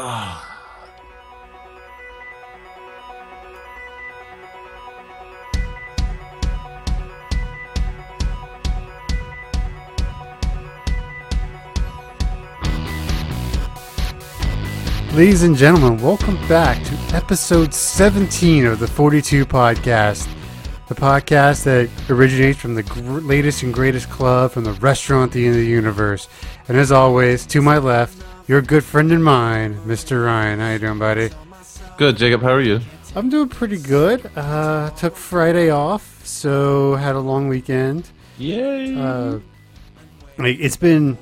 Ah. Ladies and gentlemen, welcome back to episode 17 of the 42 podcast. The podcast that originates from the gr- latest and greatest club from the restaurant at the end of the universe. And as always, to my left, your good friend and mine, Mr. Ryan. How you doing, buddy? Good, Jacob. How are you? I'm doing pretty good. Uh, took Friday off, so had a long weekend. Yay! Uh, like, it's been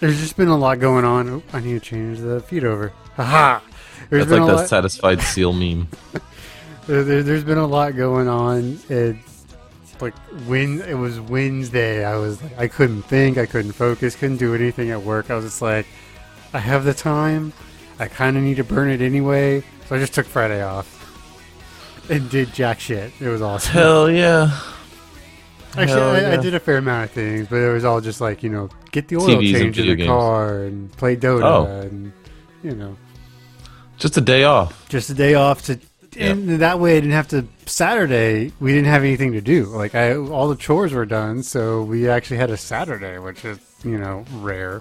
there's just been a lot going on. Oh, I need to change the feed over. Haha. There's like that lot. satisfied seal meme. There, there's been a lot going on. It's like when it was Wednesday, I was like, I couldn't think, I couldn't focus, couldn't do anything at work. I was just like, I have the time. I kind of need to burn it anyway, so I just took Friday off and did jack shit. It was awesome. Hell yeah! Actually, Hell I, I did a fair amount of things, but it was all just like you know, get the oil TVs change in the games. car and play Dota Oh. and you know, Just a day off. just a day off to. And that way, I didn't have to. Saturday, we didn't have anything to do. Like I, all the chores were done, so we actually had a Saturday, which is you know rare.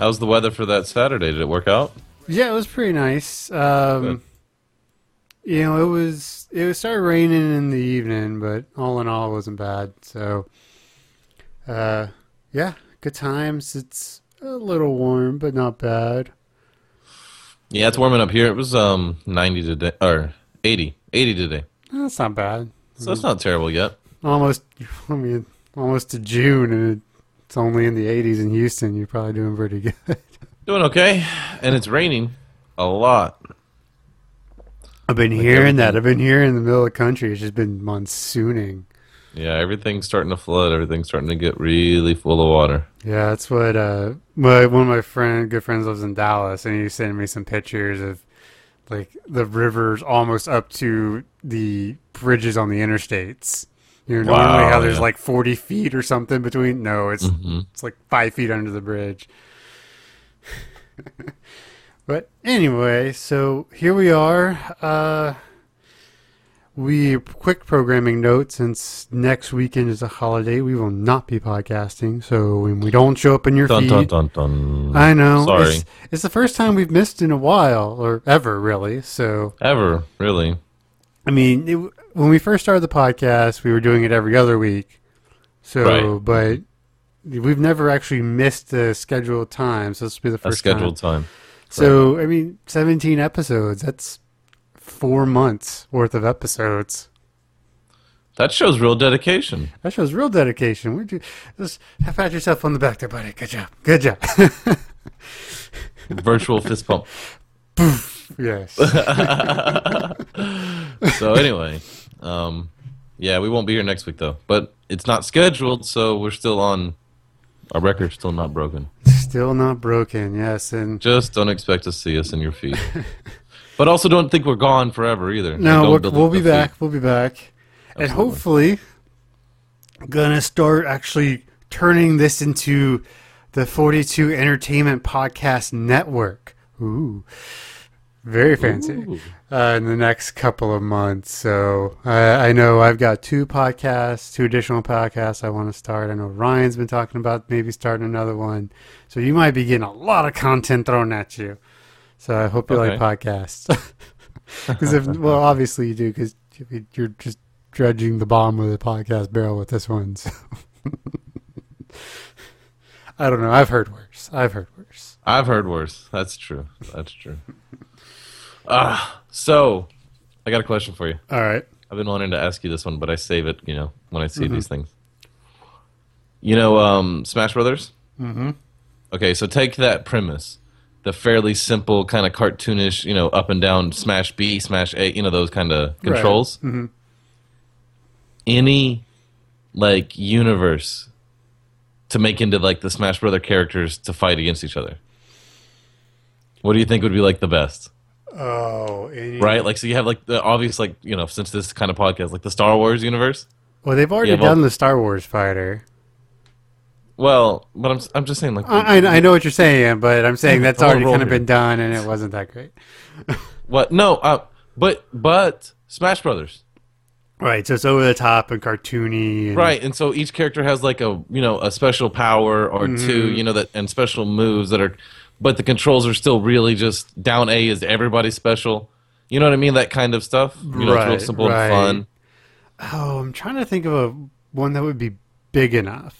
How's the weather for that Saturday? Did it work out? Yeah, it was pretty nice. Um, you know, it was it was started raining in the evening, but all in all, it wasn't bad. So, uh, yeah, good times. It's a little warm, but not bad. Yeah, it's warming up here. It was um 90 today or 80, 80 today. That's not bad. So it's not terrible yet. Almost, I mean, almost to June, and it's only in the 80s in Houston. You're probably doing pretty good. Doing okay, and it's raining a lot. I've been hearing that. I've been here in the middle of the country. It's just been monsooning. Yeah, everything's starting to flood. Everything's starting to get really full of water. Yeah, that's what uh my one of my friend good friends lives in Dallas and he sent me some pictures of like the rivers almost up to the bridges on the interstates. You know, normally Wow, how there's yeah. like forty feet or something between no, it's hmm it's like five feet under the bridge. but anyway, so here we are. Uh we quick programming note since next weekend is a holiday, we will not be podcasting. So when we don't show up in your Dun feed, dun dun dun. I know. Sorry. It's, it's the first time we've missed in a while, or ever, really. So, Ever really? I mean, it, when we first started the podcast, we were doing it every other week. So, Right. but we've never actually missed a scheduled time. So this will be the A first scheduled time. time. So, I mean, 17 episodes. That's four months worth of episodes. That shows real dedication. That shows real dedication. Would you just pat yourself on the back there, buddy? Good job. Good job. Virtual fist pump. yes. so anyway, um, yeah, we won't be here next week though. But it's not scheduled, so we're still on. Our record's still not broken. Still not broken. Yes, and Just don't expect to see us in your feed. but also don't think we're gone forever either. No, we'll, we'll be feed. back. We'll be back, and hopefully, gonna start actually turning this into the Forty-Two Entertainment Podcast Network. Ooh, very fancy. Uh, in the next couple of months, so I, I know I've got two podcasts, two additional podcasts I want to start. I know Ryan's been talking about maybe starting another one, so you might be getting a lot of content thrown at you. So I hope you like podcasts. Because if well, obviously you do, because you're just dredging the bottom of the podcast barrel with this one. So. I don't know. I've heard worse. I've heard worse. I've heard worse. That's true. That's true. Ah, so I got a question for you. All right. I've been wanting to ask you this one, but I save it, you know, when I see Mm-hmm. these things. You know, um, Smash Brothers. Mm-hmm. Okay, so take that premise, the fairly simple kind of cartoonish, you know, up and down, smash B, smash A, you know, those kind of controls. Mm-hmm. Any like universe to make into like the Smash Brother characters to fight against each other. What do you think would be like the best? Oh, Right? Like, so you have like the obvious, like you know, since this kind of podcast, like the Star Wars universe. Well, they've already done the Star Wars fighter. Well, but I'm I'm just saying like I, I I know what you're saying, but I'm saying that's already kind of here. been done, and it wasn't that great. what? No, uh, but but Smash Brothers. Right, so it's over the top and cartoony. And, Right, and so each character has like a you know a special power or Mm-hmm. two, you know that and special moves that are, but the controls are still really just down A is everybody special. You know what I mean? That kind of stuff. You know, it's real Right, simple right. and fun. Oh, I'm trying to think of a one that would be big enough.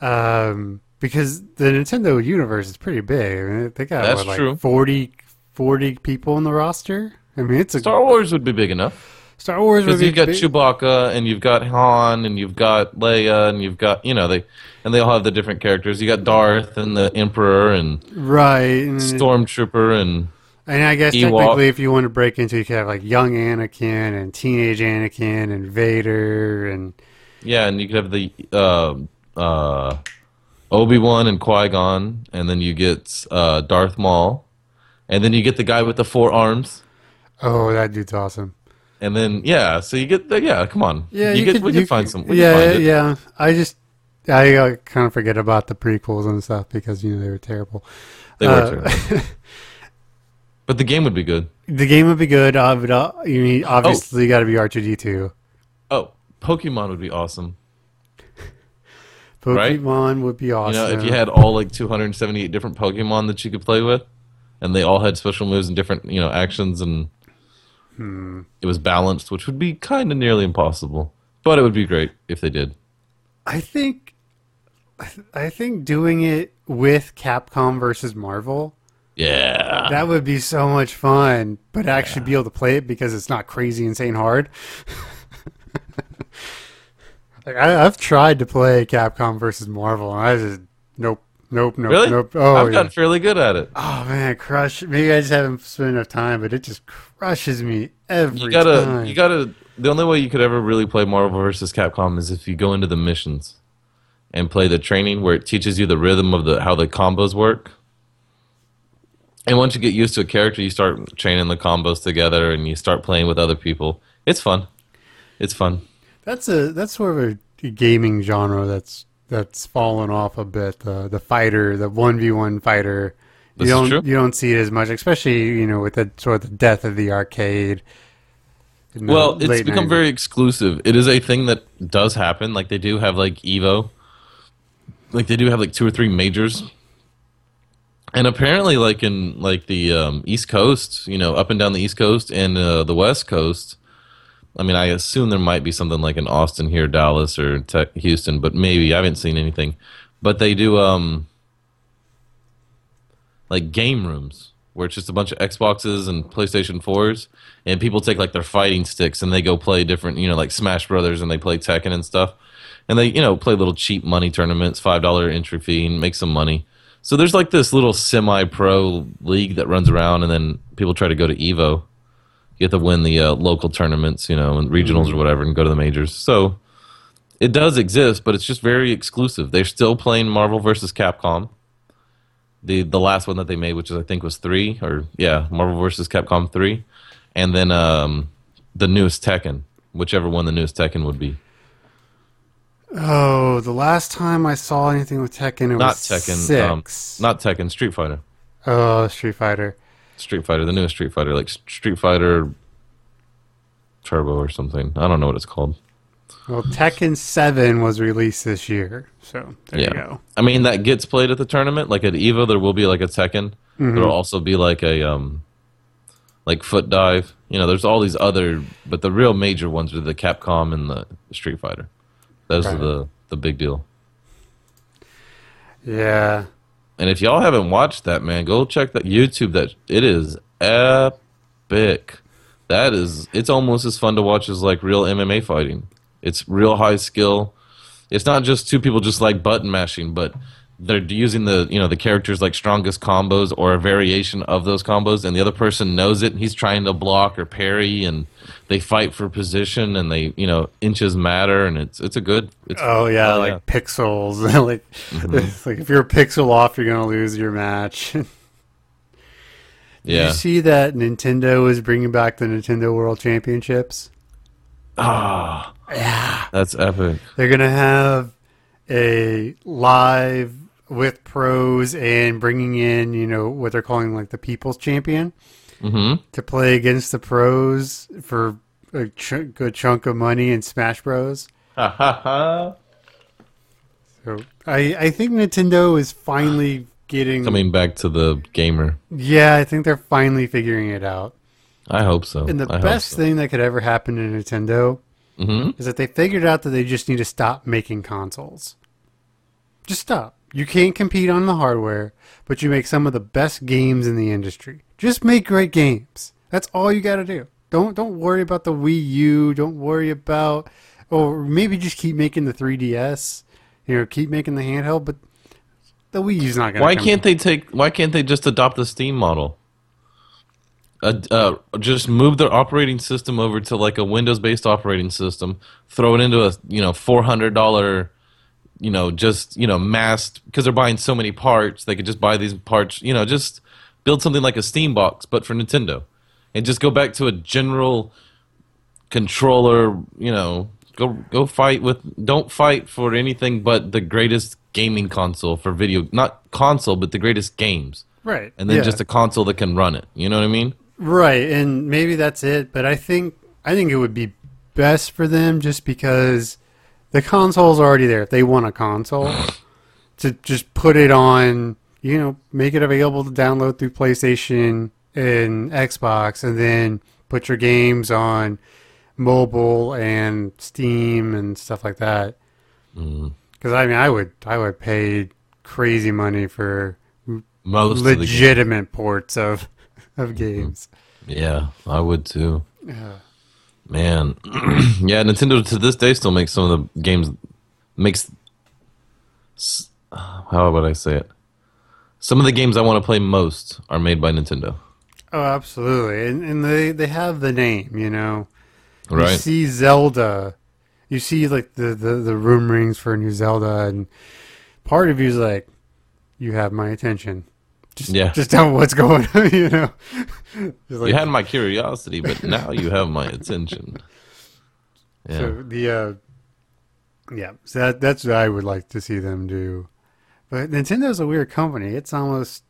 Um, because the Nintendo universe is pretty big. I mean, they got That's what, like true. 40, 40 people in the roster. I mean, it's a Star Wars would be big enough Star Wars. Because you've got big. Chewbacca and you've got Han and you've got Leia and you've got you know they and they all have the different characters. You got Darth and the Emperor and right? And, Stormtrooper and and I guess Ewok. technically, if you want to break into, you could have like young Anakin and teenage Anakin and Vader and Yeah, and you could have the uh, uh, Obi Wan and Qui Gon, and then you get uh, Darth Maul, and then you get the guy with the four arms, oh, that dude's awesome. And then yeah, so you get the yeah. Come on, Yeah, you, you get could- we you can find some. Yeah, can find it. yeah. I just I uh, kind of forget about the prequels and stuff because you know they were terrible. They were Uh, terrible. but the game would be good. The game would be good. Uh, but, uh, you need obviously got to be R two D two. Oh, Pokemon would be awesome. Right? Pokemon would be You awesome. know, if you had all like 278 different Pokemon that you could play with, and they all had special moves and different you know actions, and Hmm. it was balanced, which would be kind of nearly impossible. But it would be great if they did. I think, I think doing it with Capcom versus Marvel Yeah. that would be so much fun. But actually be able to play it because it's not crazy insane hard. like I, I've tried to play Capcom versus Marvel, and I just nope, nope, nope, really? nope. Oh, I've yeah. gotten fairly good at it. Oh man, crush! Maybe I just haven't spent enough time, but it just crushes me every You gotta, time. you gotta. The only way you could ever really play Marvel versus Capcom is if you go into the missions and play the training where it teaches you the rhythm of the how the combos work. And once you get used to a character, you start training the combos together, and you start playing with other people. It's fun. It's fun. That's a that's sort of a gaming genre that's that's fallen off a bit. The the fighter, the one v one fighter. This you don't you don't see it as much, especially you know with the sort of the death of the arcade. Well, it's become 90s. very exclusive. It is a thing that does happen. Like they do have like Evo. Like they do have like two or three majors. And apparently like in like the um, East Coast, you know, up and down the East Coast and uh, the West Coast. I mean, I assume there might be something like in Austin here, Dallas or Houston, but maybe I haven't seen anything. But they do um like game rooms where it's just a bunch of Xboxes and PlayStation 4s and people take like their fighting sticks and they go play different, you know, like Smash Brothers and they play Tekken and stuff. And they, you know, play little cheap money tournaments, $5 entry fee and make some money. So there's like this little semi-pro league that runs around and then people try to go to Evo. You have to win the uh, local tournaments, you know, and regionals or whatever and go to the majors. So it does exist, but it's just very exclusive. They're still playing Marvel versus Capcom the the last one that they made, which is I think was three or yeah, Marvel vs. Capcom three, and then um, the newest Tekken, whichever one the newest Tekken would be. Oh, the last time I saw anything with Tekken, it Not was Tekken, um, six. not Tekken, Street Fighter, oh, Street Fighter. Street Fighter, the newest Street Fighter, like Street Fighter Turbo or something. I don't know what it's called. Well, Tekken Seven was released this year, so there you Yeah. go. I mean, that gets played at the tournament. Like at Evo, there will be like a Tekken. There'll also be like a um, like foot dive. You know, there's all these other, but the real major ones are the Capcom and the Street Fighter. Those Right. are the the big deal. Yeah, And if y'all haven't watched that, man, go check that YouTube. That it is epic. That is, it's almost as fun to watch as like real MMA fighting. It's real high skill. It's not just two people just like button mashing, but they're using the you know the characters like strongest combos or a variation of those combos, and the other person knows it. and He's trying to block or parry, and they fight for position, and they you know inches matter, and it's it's a good. It's, Oh yeah, Oh, like yeah. pixels. like, Mm-hmm. like if you're a pixel off, you're gonna lose your match. Did yeah. you see that Nintendo is bringing back the Nintendo World Championships? Ah, Yeah, that's epic. they're gonna have a live with pros and bringing in, you know, what they're calling like the people's champion Mm-hmm. to play against the pros for a ch- good chunk of money in Smash Bros. Ha ha ha. So I I think Nintendo is finally getting. Coming back to the gamer. Yeah, I think they're finally figuring it out. I hope so. And the I best so. thing that could ever happen to Nintendo Mhm. is that they figured out that they just need to stop making consoles. Just stop. You can't compete on the hardware, but you make some of the best games in the industry. Just make great games. That's all you got to do. Don't don't worry about the Wii U. Don't worry about, or maybe just keep making the 3DS. You know, keep making the handheld, but the Wii U's not gonna. Why can't they take? Why can't they just adopt the Steam model? Uh, uh, just move their operating system over to like a Windows-based operating system. Throw it into a you know four hundred dollar, you know, just you know massed because they're buying so many parts. They could just buy these parts. You know, just build something like a Steam box, but for Nintendo, and just go back to a general controller. You know, go go fight with. Don't fight for anything but the greatest gaming console for video, not console, but the greatest games, right? and then yeah. just a console that can run it. You know what I mean? Right, and maybe that's it, but I think I think it would be best for them just because the console's already there. If they want a console, to just put it on, you know, make it available to download through PlayStation and Xbox, and then put your games on mobile and Steam and stuff like that. Mm. Because I mean, I would I would pay crazy money for Most of legitimate ports of of games. Yeah, I would too. Yeah. Man, yeah, Nintendo to this day still makes some of the games makes. How would I say it? Some of the games I want to play most are made by Nintendo. Oh, absolutely, and and they they have the name, you know. Right. You see Zelda, you see like the the the room rings for a new Zelda, and part of you's like, you have my attention. Just, Yeah. Just tell me what's going on, you know. Like- you had my curiosity, but now you have my attention. Yeah. So the uh, yeah, so that that's what I would like to see them do. But Nintendo's a weird company. It's almost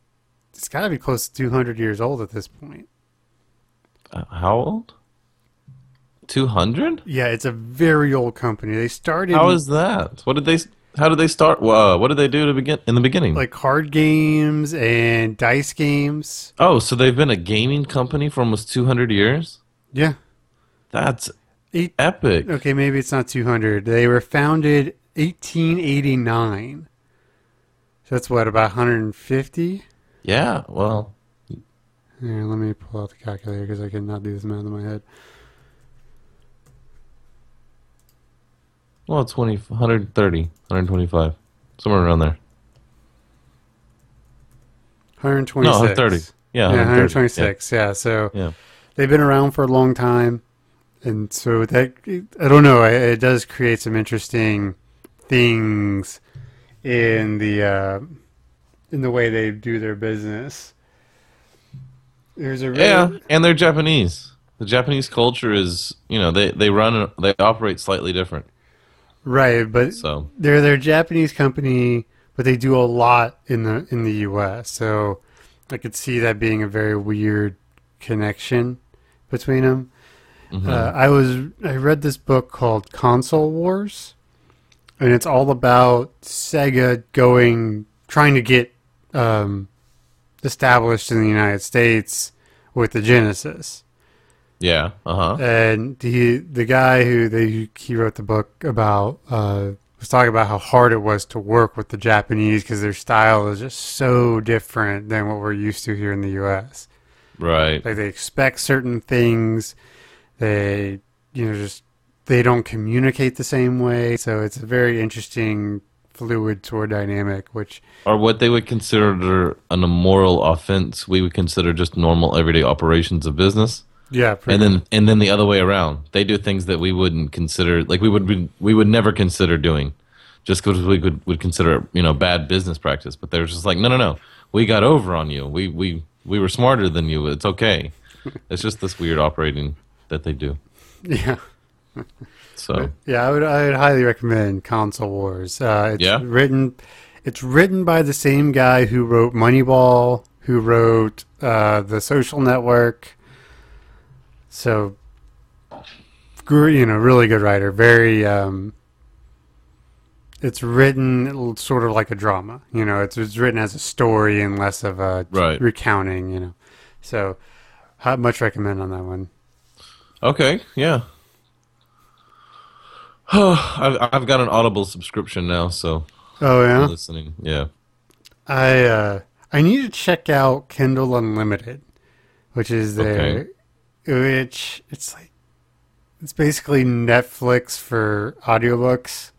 it's got to be close to 200 years old at this point. Uh, how old? Two hundred? Yeah, it's a very old company. They started How is that? What did they? How did they start? Uh, what did they do to begin in the beginning? like card games and dice games. oh, so they've been a gaming company for almost two hundred years. Yeah. That's Eight, epic. okay, maybe it's not 200. They were founded 1889. So that's what about 150? Yeah. Well, Here, let me pull out the calculator because I cannot do this math in my head. Well, 20, 130, 125, somewhere around there. 126. No, 130. Yeah, Yeah, 130. 126. Yeah. So Yeah. they've been around for a long time, and so that I don't know. It, it does create some interesting things in the uh, in the way they do their business. There's a really, Yeah, and they're Japanese. The Japanese culture is, you know, they they run, they operate slightly different. Right, but So they're they're a Japanese company, but they do a lot in the in the U.S. So I could see that being a very weird connection between them. mhm. Uh, I was I read this book called Console Wars, and it's all about Sega going trying to get um, established in the United States with the Genesis. Yeah, uh huh. And he, the guy who they, he wrote the book about uh, was talking about how hard it was to work with the Japanese because their style is just so different than what we're used to here in the U.S. Right. Like they expect certain things, they you know just they don't communicate the same way. So it's a very interesting fluid tour dynamic, which Or what they would consider an immoral offense, we would consider just normal everyday operations of business. Yeah, pretty and then and then the other way around they do things that we wouldn't consider like we would we would never consider doing just because we would, would consider it, you know bad business practice but they're just like no no no we got over on you we we we were smarter than you it's okay it's just this weird operating that they do yeah. So Yeah, I would I would highly recommend Console Wars. Uh, it's Yeah? written it's written by the same guy who wrote Moneyball, who wrote uh, The Social Network. So, you know, really good writer. Very. Um, it's written sort of like a drama. You know, it's, it's written as a story and less of a Right. recounting. You know, so I much recommend on that one. okay, yeah. I've I've got an Audible subscription now, so Oh yeah. I'm listening. Yeah. I uh, I need to check out Kindle Unlimited, which is their, which it's like it's basically Netflix for audiobooks.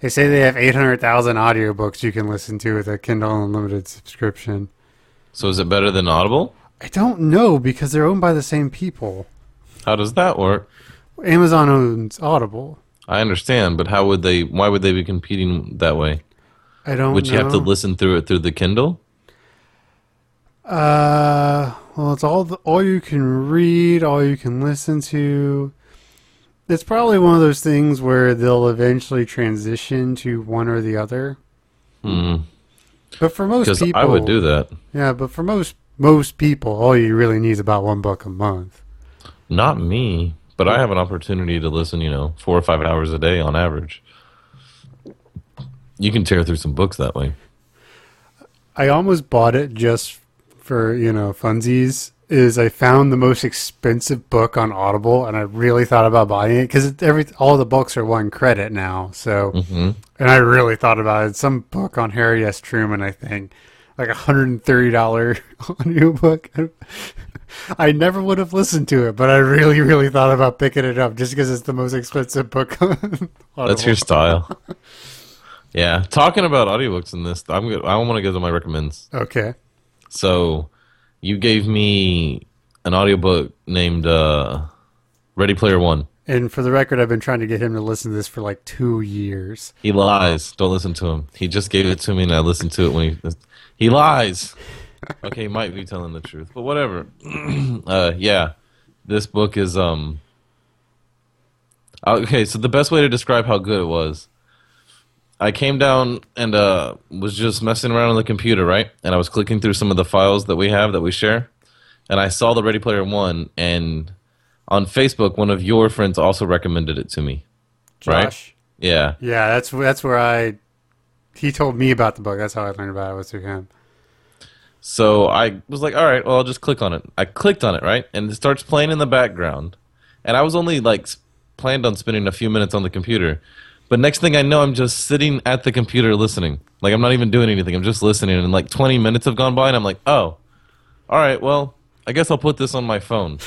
They say they have eight hundred thousand audiobooks you can listen to with a Kindle Unlimited subscription. So is it better than Audible? I don't know because they're owned by the same people. How does that work? Amazon owns Audible. I understand, but how would they? Why would they be competing that way? I don't. Know. Would you have to listen through it through the Kindle? Uh, well, it's all the, all you can read, all you can listen to. It's probably one of those things where they'll eventually transition to one or the other. Hmm. But for most people, I would do that. Yeah, but for most most people, all you really need is about one book a month. Not me, but I have an opportunity to listen. You know, four or five hours a day on average. You can tear through some books that way. I almost bought it just for you know funsies. Is I found the most expensive book on Audible, and I really thought about buying it because every all the books are one credit now. So, hmm and I really thought about it. Some book on Harry S. Truman, I think, like a hundred and thirty dollar audiobook. I never would have listened to it, but I really, really thought about picking it up just because it's the most expensive book on That's your style. yeah, talking about audiobooks in this, I'm good. I want to go to my recommends. Okay. So, you gave me an audiobook named uh, Ready Player One. And for the record, I've been trying to get him to listen to this for like two years. He lies. Don't listen to him. He just gave it to me, and I listened to it when he he lies. Okay, he might be telling the truth, but whatever. uh, yeah, this book is um. Okay, so the best way to describe how good it was, I came down and uh was just messing around on the computer, right? And I was clicking through some of the files that we have that we share, and I saw the Ready Player One, and on Facebook, one of your friends also recommended it to me. Right. Josh. Yeah. Yeah, that's that's where I. He told me about the book. That's how I learned about it was through him. So I was like, all right, well, I'll just click on it. I clicked on it, right? And it starts playing in the background. And I was only like planned on spending a few minutes on the computer. But next thing I know, I'm just sitting at the computer listening. Like I'm not even doing anything. I'm just listening. And like 20 minutes have gone by, and I'm like, oh, all right, well, I guess I'll put this on my phone.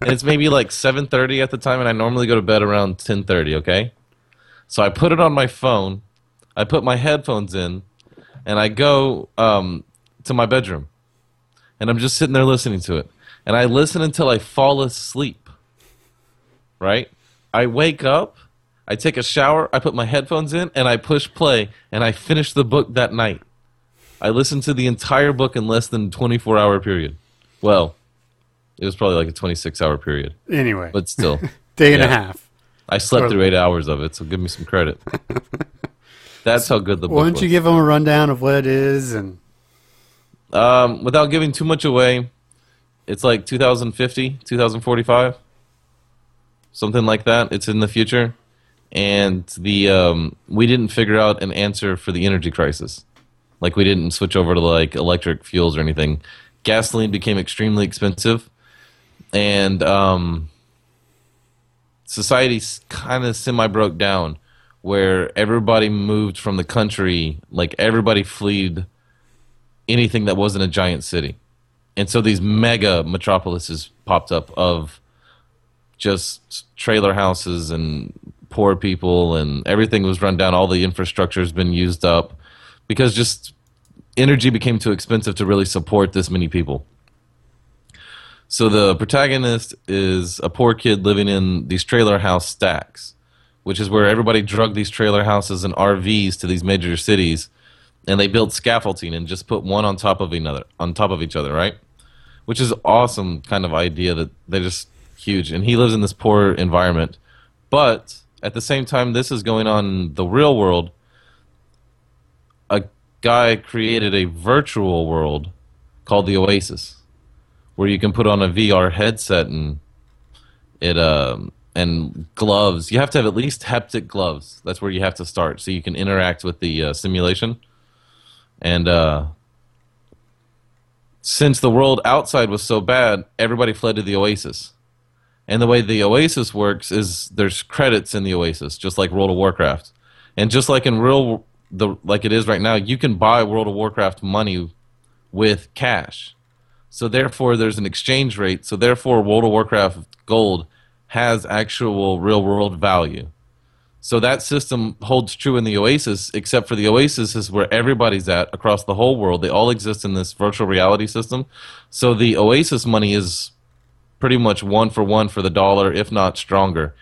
and it's maybe like 7:30 at the time, and I normally go to bed around 10:30. Okay, so I put it on my phone. I put my headphones in, and I go um, to my bedroom, and I'm just sitting there listening to it, and I listen until I fall asleep. Right? I wake up, I take a shower, I put my headphones in, and I push play, and I finish the book that night. I listened to the entire book in less than 24 hour period. Well, it was probably like a 26 hour period, Anyway, but still, day and a half. I slept Or- through eight hours of it, so give me some credit. That's how good the book is. Why don't was. you give them a rundown of what it is and um, without giving too much away, it's like 2050, 2045, something like that. It's in the future, and the um, we didn't figure out an answer for the energy crisis. Like we didn't switch over to like electric fuels or anything. Gasoline became extremely expensive, and um, society kind of semi broke down, where everybody moved from the country. Like everybody fled anything that wasn't a giant city. And so these mega metropolises popped up of just trailer houses and poor people and everything was run down all the infrastructure has been used up because just energy became too expensive to really support this many people. So the protagonist is a poor kid living in these trailer house stacks, which is where everybody drug these trailer houses and RVs to these major cities and they built scaffolding and just put one on top of another on top of each other, right? Which is awesome kind of idea that they're just huge. And he lives in this poor environment But at the same time, this is going on in the real world. A guy created a virtual world called the Oasis, where you can put on a VR headset and it um and gloves. You have to have at least haptic gloves. That's where you have to start, so you can interact with the uh, simulation. And uh, since the world outside was so bad, everybody fled to the Oasis. And the way the Oasis works is there's credits in the Oasis, just like World of Warcraft, and just like in real the like it is right now, you can buy World of Warcraft money with cash. So therefore, there's an exchange rate. So therefore, World of Warcraft gold has actual real world value. So that system holds true in the Oasis, except for the Oasis is where everybody's at across the whole world. They all exist in this virtual reality system. So the Oasis money is pretty much one for one for the dollar, if not stronger.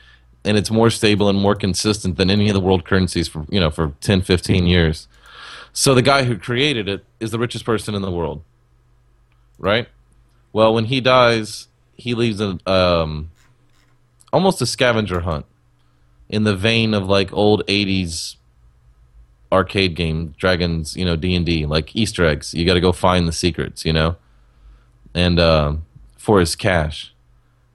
And it's more stable and more consistent than any of the world currencies for you know for 10, 15 years. So the guy who created it is the richest person in the world, right? Well, when he dies, he leaves a um, almost a scavenger hunt in the vein of like old 80s arcade game dragons you know d&d like easter eggs you got to go find the secrets you know and uh, for his cash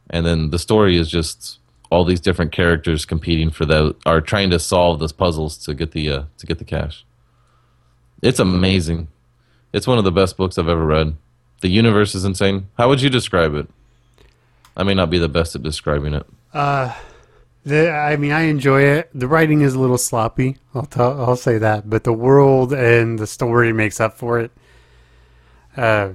and then the story is just all these different characters competing for the are trying to solve those puzzles to get the uh, to get the cash. It's amazing. It's one of the best books i've ever read. The universe is insane. How would you describe it? I may not be the best at describing it. Uh, the, I mean, I enjoy it. The writing is a little sloppy. I'll tell, I'll say that, but the world and the story makes up for it. Uh,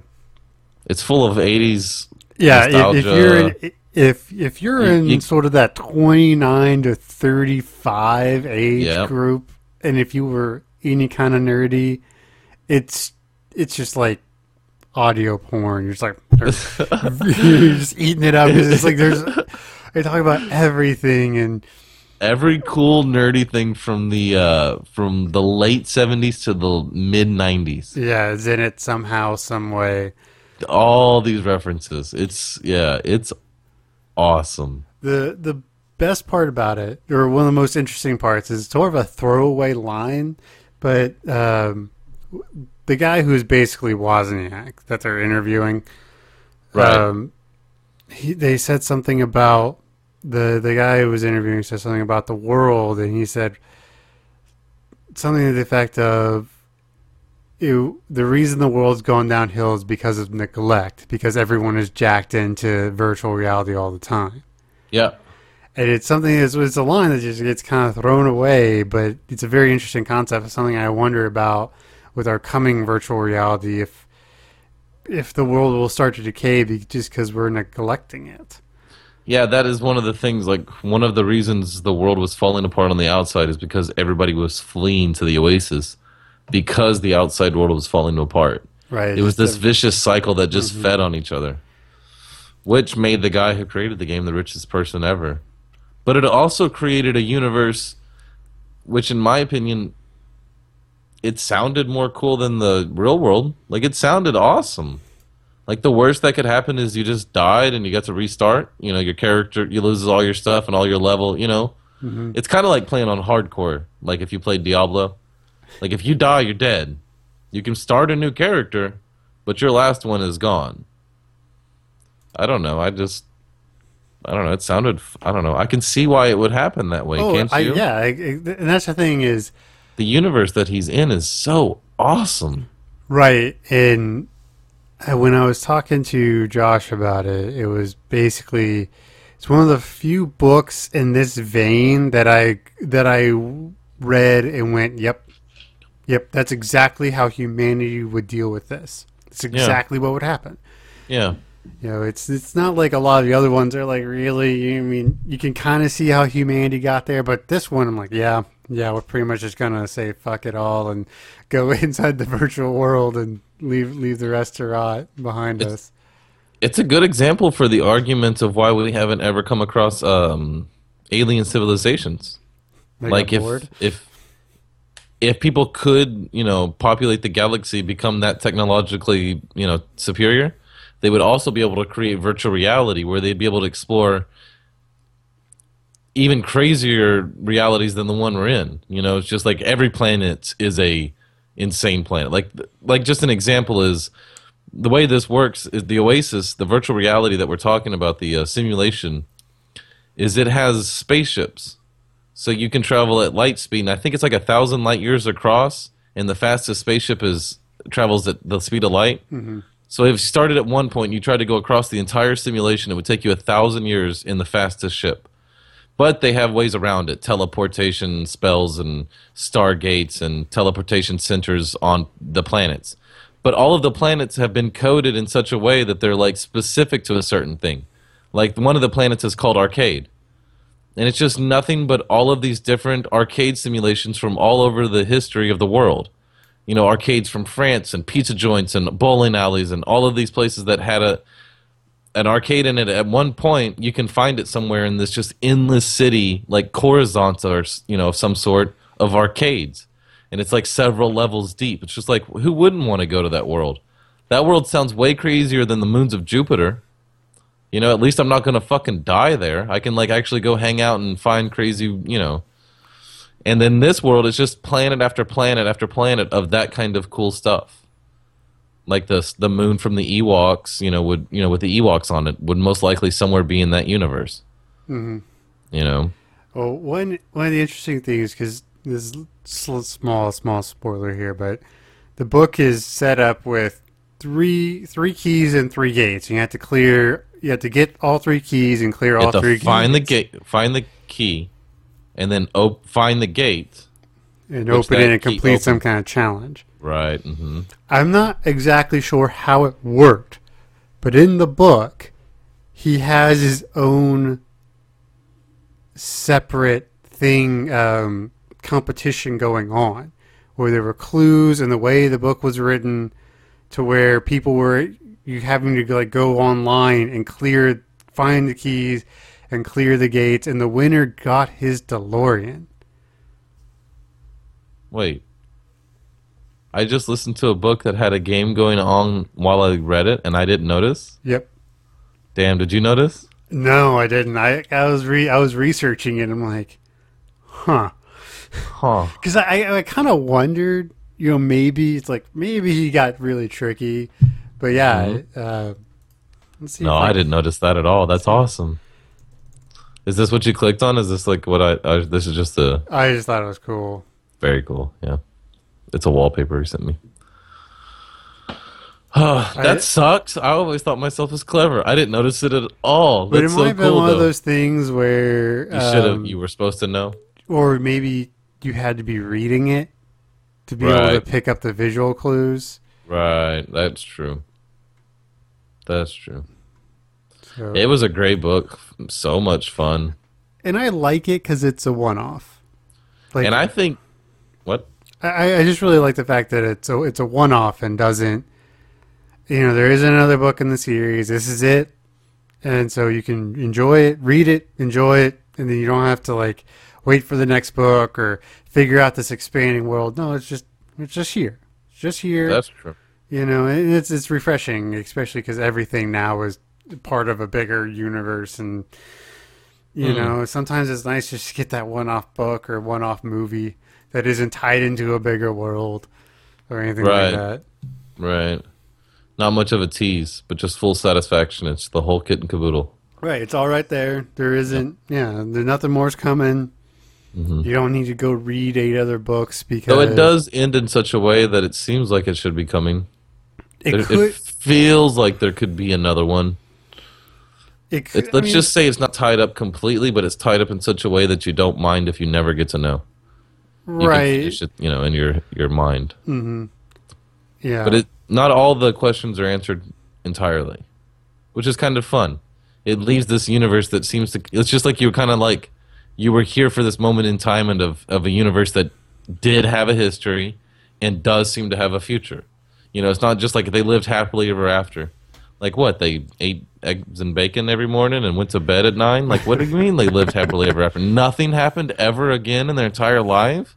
it's full of 80s yeah, if, if you're in, if if you're You- in you- sort of that 29 to 35 age Yep. group, and if you were any kind of nerdy, it's it's just like audio porn. You're just like you're just eating it up. It's like there's they talk about everything and every cool nerdy thing from the uh from the late 70s to the mid 90s yeah, it's in it somehow, some way. all these references it's yeah it's awesome The the best part about it, or one of the most interesting parts, is sort of a throwaway line, but um, the guy who's basically Wozniak that they're interviewing, Right. Um, he, they said something about the the guy who was interviewing said something about the world, and he said something to the effect of. You, the reason the world's gone downhill is because of neglect, because everyone is jacked into virtual reality all the time yeah and it's something that's it's a line that just gets kind of thrown away, but it's a very interesting concept. It's something I wonder about with our coming virtual reality if if the world will start to decay be, just because we're neglecting it. yeah that is one of the things like one of the reasons the world was falling apart on the outside is because everybody was fleeing to the oasis because the outside world was falling apart. Right? it was this vicious cycle that just fed on each other which made the guy who created the game the richest person ever. But it also created a universe which in my opinion it sounded more cool than the real world. Like it sounded awesome. Like the worst that could happen is you just died and you got to restart. You know your character you loses all your stuff and all your level you know? Mhm. it's kind of like playing on hardcore. Like if you played diablo like if you die you're dead. You can start a new character but your last one is gone. I don't know. I just i don't know. It sounded i don't know. I can see why it would happen that way oh, can't I, you? yeah, I, I- and that's the thing is the universe that he's in is so awesome. Right. And uh, when I was talking to Josh about it, it was basically it's one of the few books in this vein that I that I read and went, "Yep, yep, that's exactly how humanity would deal with this. It's exactly what would happen." yeah You know, it's it's not like a lot of the other ones are like really. I mean, you can kind of see how humanity got there, but this one, I'm like, yeah, yeah, we're pretty much just gonna say fuck it all and go inside the virtual world and leave leave the rest to rot behind It's- us. it's a good example for the argument of why we haven't ever come across um, alien civilizations They like if if if people could you know populate the galaxy become that technologically you know superior they would also be able to create virtual reality where they'd be able to explore even crazier realities than the one we're in. You know, it's just like every planet is a insane planet. Like like just an example is the way this works is the Oasis, the virtual reality that we're talking about, the uh, simulation, is it has spaceships, so you can travel at light speed. And I think it's like a thousand light years across, and the fastest spaceship is travels at the speed of light. Mm-hmm. So if you started at one point, and you tried to go across the entire simulation, it would take you a thousand years in the fastest ship. But they have ways around it: teleportation spells and stargates and teleportation centers on the planets. But all of the planets have been coded in such a way that they're like specific to a certain thing. Like one of the planets is called Arcade. And it's just nothing but all of these different arcade simulations from all over the history of the world. You know, arcades from France and pizza joints and bowling alleys and all of these places that had a an arcade in it. At one point you can find it somewhere in this just endless city like Coruscant or you know some sort of arcades. And it's like several levels deep. It's just like who wouldn't want to go to that world? That world sounds way crazier than the moons of Jupiter you know at least I'm not going to fucking die there I can like actually go hang out and find crazy you know and then this world is just planet after planet after planet of that kind of cool stuff like the the moon from the Ewoks, you know, would you know with the Ewoks on it would most likely somewhere be in that universe. Mm-hmm. You know, Well, one one of the interesting things because this small small spoiler here, but the book is set up with three three keys and three gates. You have to clear. You have to get all three keys and clear all three. find the gate, find the key, and then op- find the gate. and open it and complete some kind of challenge. Right. hmm I'm not exactly sure how it worked, but in the book, he has his own separate thing, um, competition going on, where there were clues and the way the book was written, to where people were you having to like go online and clear, find the keys, and clear the gates, and the winner got his DeLorean. Wait. I just listened to a book that had a game going on while I read it, and I didn't notice. Yep. Damn, did you notice? No, I didn't. I I was re I was researching it. I'm like, huh? Huh. Because I I, I kind of wondered, you know, maybe it's like maybe he got really tricky, but yeah. Uh, let's see. Mm-hmm. No, if I didn't notice that at all. That's awesome. Is this what you clicked on? Is this like what I? I this is just a I just thought it was cool. very cool. Yeah, it's a wallpaper he sent me. Oh, that I- sucks. I always thought myself was clever. I didn't notice it at all. But That's it might so have been one though. of those things where you should have. um, You were supposed to know. or maybe you had to be reading it to be able to pick up the visual clues. Right. That's true. That's true. So, It was a great book. So much fun. and I like it because it's a one-off. Like, And I think what? I, I just really like the fact that it's a, it's a one off and doesn't, you know, there is another book in the series. This is it, and so you can enjoy it, read it, enjoy it, and then you don't have to like wait for the next book or figure out this expanding world. No, it's just it's just here, it's just here. That's true. You know, it's it's refreshing, especially because everything now is part of a bigger universe and. You Hmm. know, sometimes it's nice just to get that one-off book or one-off movie that isn't tied into a bigger world or anything Right. like that. Right. Not much of a tease, but just full satisfaction. It's the whole kit and caboodle. Right, it's all right there. There isn't, yeah, there's nothing more's coming. Mhm. You don't need to go read eight other books because Though it does end in such a way that it seems like it should be coming. It There- could. it feels like there could be another one. It could It, let's mean, just say it's not tied up completely, but it's tied up in such a way that you don't mind if you never get to know. You can right. finish it, you know, in your your mind. Mm-hmm. Yeah, But it not all the questions are answered entirely, which is kind of fun. It leaves this universe that seems to. It's just like you were kind of like you were here for this moment in time and of of a universe that did have a history and does seem to have a future. You know, it's not just like they lived happily ever after. Like what? They ate eggs and bacon every morning and went to bed at nine. Like what do you mean they lived happily ever after? Nothing happened ever again in their entire life.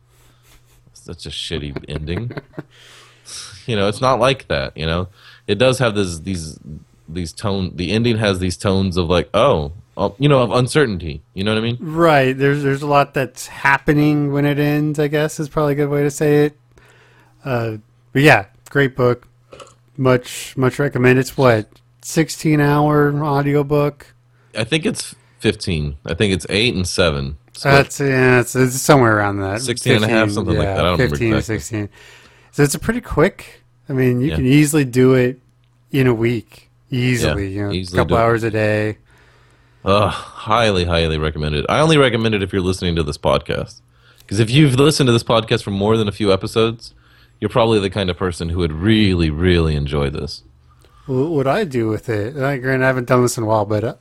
Such a shitty ending you know it's not like that you know it does have this these these tone the ending has these tones of like oh uh, you know of uncertainty. You know what I mean? Right. There's there's a lot that's happening when it ends. I guess is probably a good way to say it. Uh, but yeah, great book. Much much recommend. It's what 16 hour audiobook. I think it's 15. I think it's 8 and 7. So That's yeah, it's, it's somewhere around that. 16 and a half, something like that. I don't remember 15 or exactly. 16. So it's a pretty quick. I mean, you Yeah. can easily do it in a week. Easily, you know, easily a couple do it. hours a day. uh, highly, highly recommended. I only recommend it if you're listening to this podcast. Because if you've listened to this podcast for more than a few episodes, you're probably the kind of person who would really, really enjoy this. Wh- What I do with it, uh, granted, I haven't done this in a while, but uh,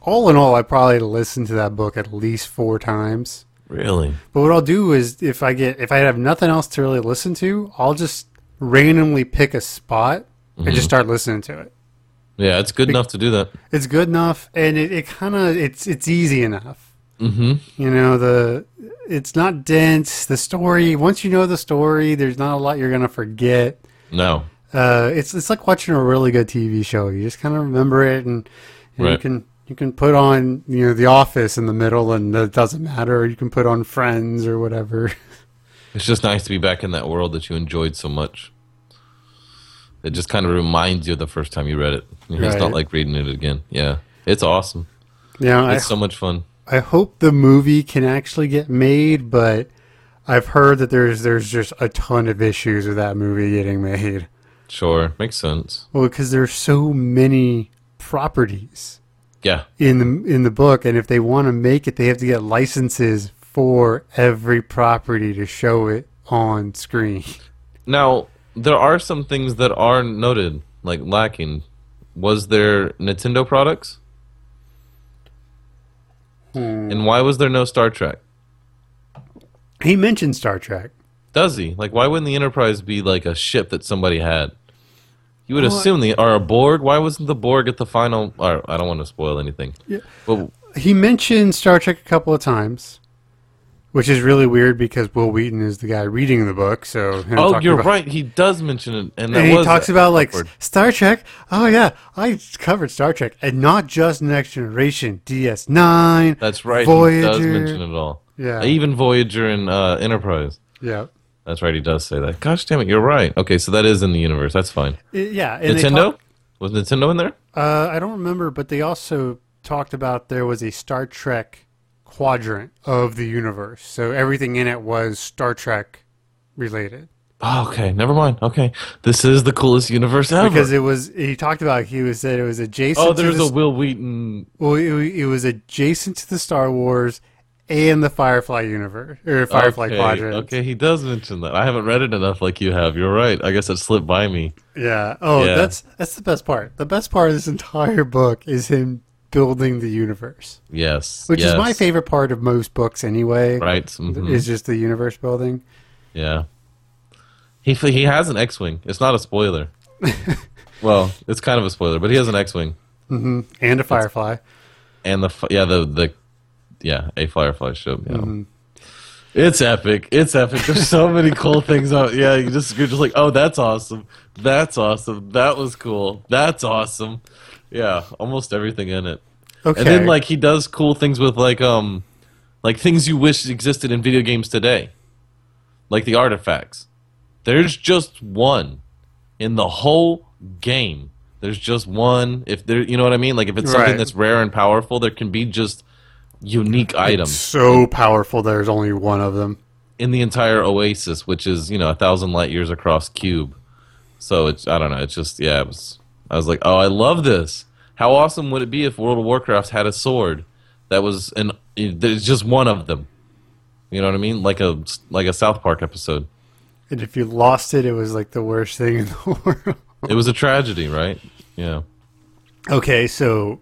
all in all, I probably listened to that book at least four times. Really? But what I'll do is, if I get, if I have nothing else to really listen to, I'll just randomly pick a spot and Mm-hmm. just start listening to it. Yeah, it's good enough to do that. It's good enough, and it, it kind of it's it's easy enough. Hmm You know the it's not dense. The story once you know the story, there's not a lot you're gonna forget. No. Uh, it's it's like watching a really good TV show. You just kind of remember it, and, and you can you can put on you know The Office in the middle, and it doesn't matter. Or you can put on Friends or whatever. It's just nice to be back in that world that you enjoyed so much. It just kind of reminds you of the first time you read it. You know, It's not like reading it again. Yeah. It's awesome. Yeah, know, I It's so much fun. I hope the movie can actually get made, but I've heard that there's there's just a ton of issues with that movie getting made. Sure. Makes sense. Well, because there's so many properties Yeah. in the in the book, and if they want to make it, they have to get licenses for every property to show it on screen. Now, there are some things that are noted, like lacking. Was there Nintendo products? And hmm. why was there no Star Trek? He mentioned Star Trek. Does he? Like, why wouldn't the Enterprise be like a ship that somebody had? You would Well, assume the or a Borg. Why wasn't the Borg at the final? Or, I don't want to spoil anything. Yeah. But He mentioned Star Trek a couple of times, which is really weird because Wil Wheaton is the guy reading the book. So oh, you're about- right. He does mention it, and that and he talks about like awkward. Star Trek. Oh yeah, I covered Star Trek, and not just Next Generation, DS Nine. That's right. Voyager. He does mention it all. Yeah. Even Voyager and uh, Enterprise. Yeah, That's right. He does say that. Gosh damn it, you're right. Okay, so that is in the universe. That's fine. Yeah. And Nintendo talk- was Nintendo in there? uh, I don't remember, but they also talked about there was a Star Trek quadrant of the universe, so everything in it was Star Trek related. Oh, okay, never mind. Okay, this is the coolest universe ever. Because it was, he talked about he was said it was adjacent. oh, there's the a Wil Wheaton. Well, it, it was adjacent to the Star Wars and the Firefly universe or Firefly okay, quadrant. Okay, he does mention that. I haven't read it enough like you have. You're right. I guess it slipped by me. Yeah. Oh, Yeah. that's that's the best part. The best part of this entire book is him building the universe, Yes, which is my favorite part of most books anyway. Right. mhm. Is just the universe building. Yeah. He he has an X-wing. It's not a spoiler. well, it's kind of a spoiler, but he has an X-wing hmm And a Firefly. and the yeah the the yeah a Firefly ship. Yeah. Mm-hmm. It's epic. It's epic. There's so many cool things out. Yeah, you just you're just like, oh, that's awesome. That's awesome. That was cool. That's awesome. Yeah, almost everything in it. Okay. And then like he does cool things with like um like things you wish existed in video games today. Like the artifacts. There's just one in the whole game. There's just one. If there you know what I mean? Like if it's something Right. that's rare and powerful, there can be just unique items so powerful. There's only one of them. in the entire oasis, which is, you know, a thousand light years across cube. So it's I don't know, it's just yeah, it was I was like, Oh, I love this. How awesome would it be if World of Warcraft had a sword that was an there's just one of them? You know what I mean? Like a like a South Park episode. And if you lost it, it was like the worst thing in the world. It was a tragedy, right? Yeah. Okay, so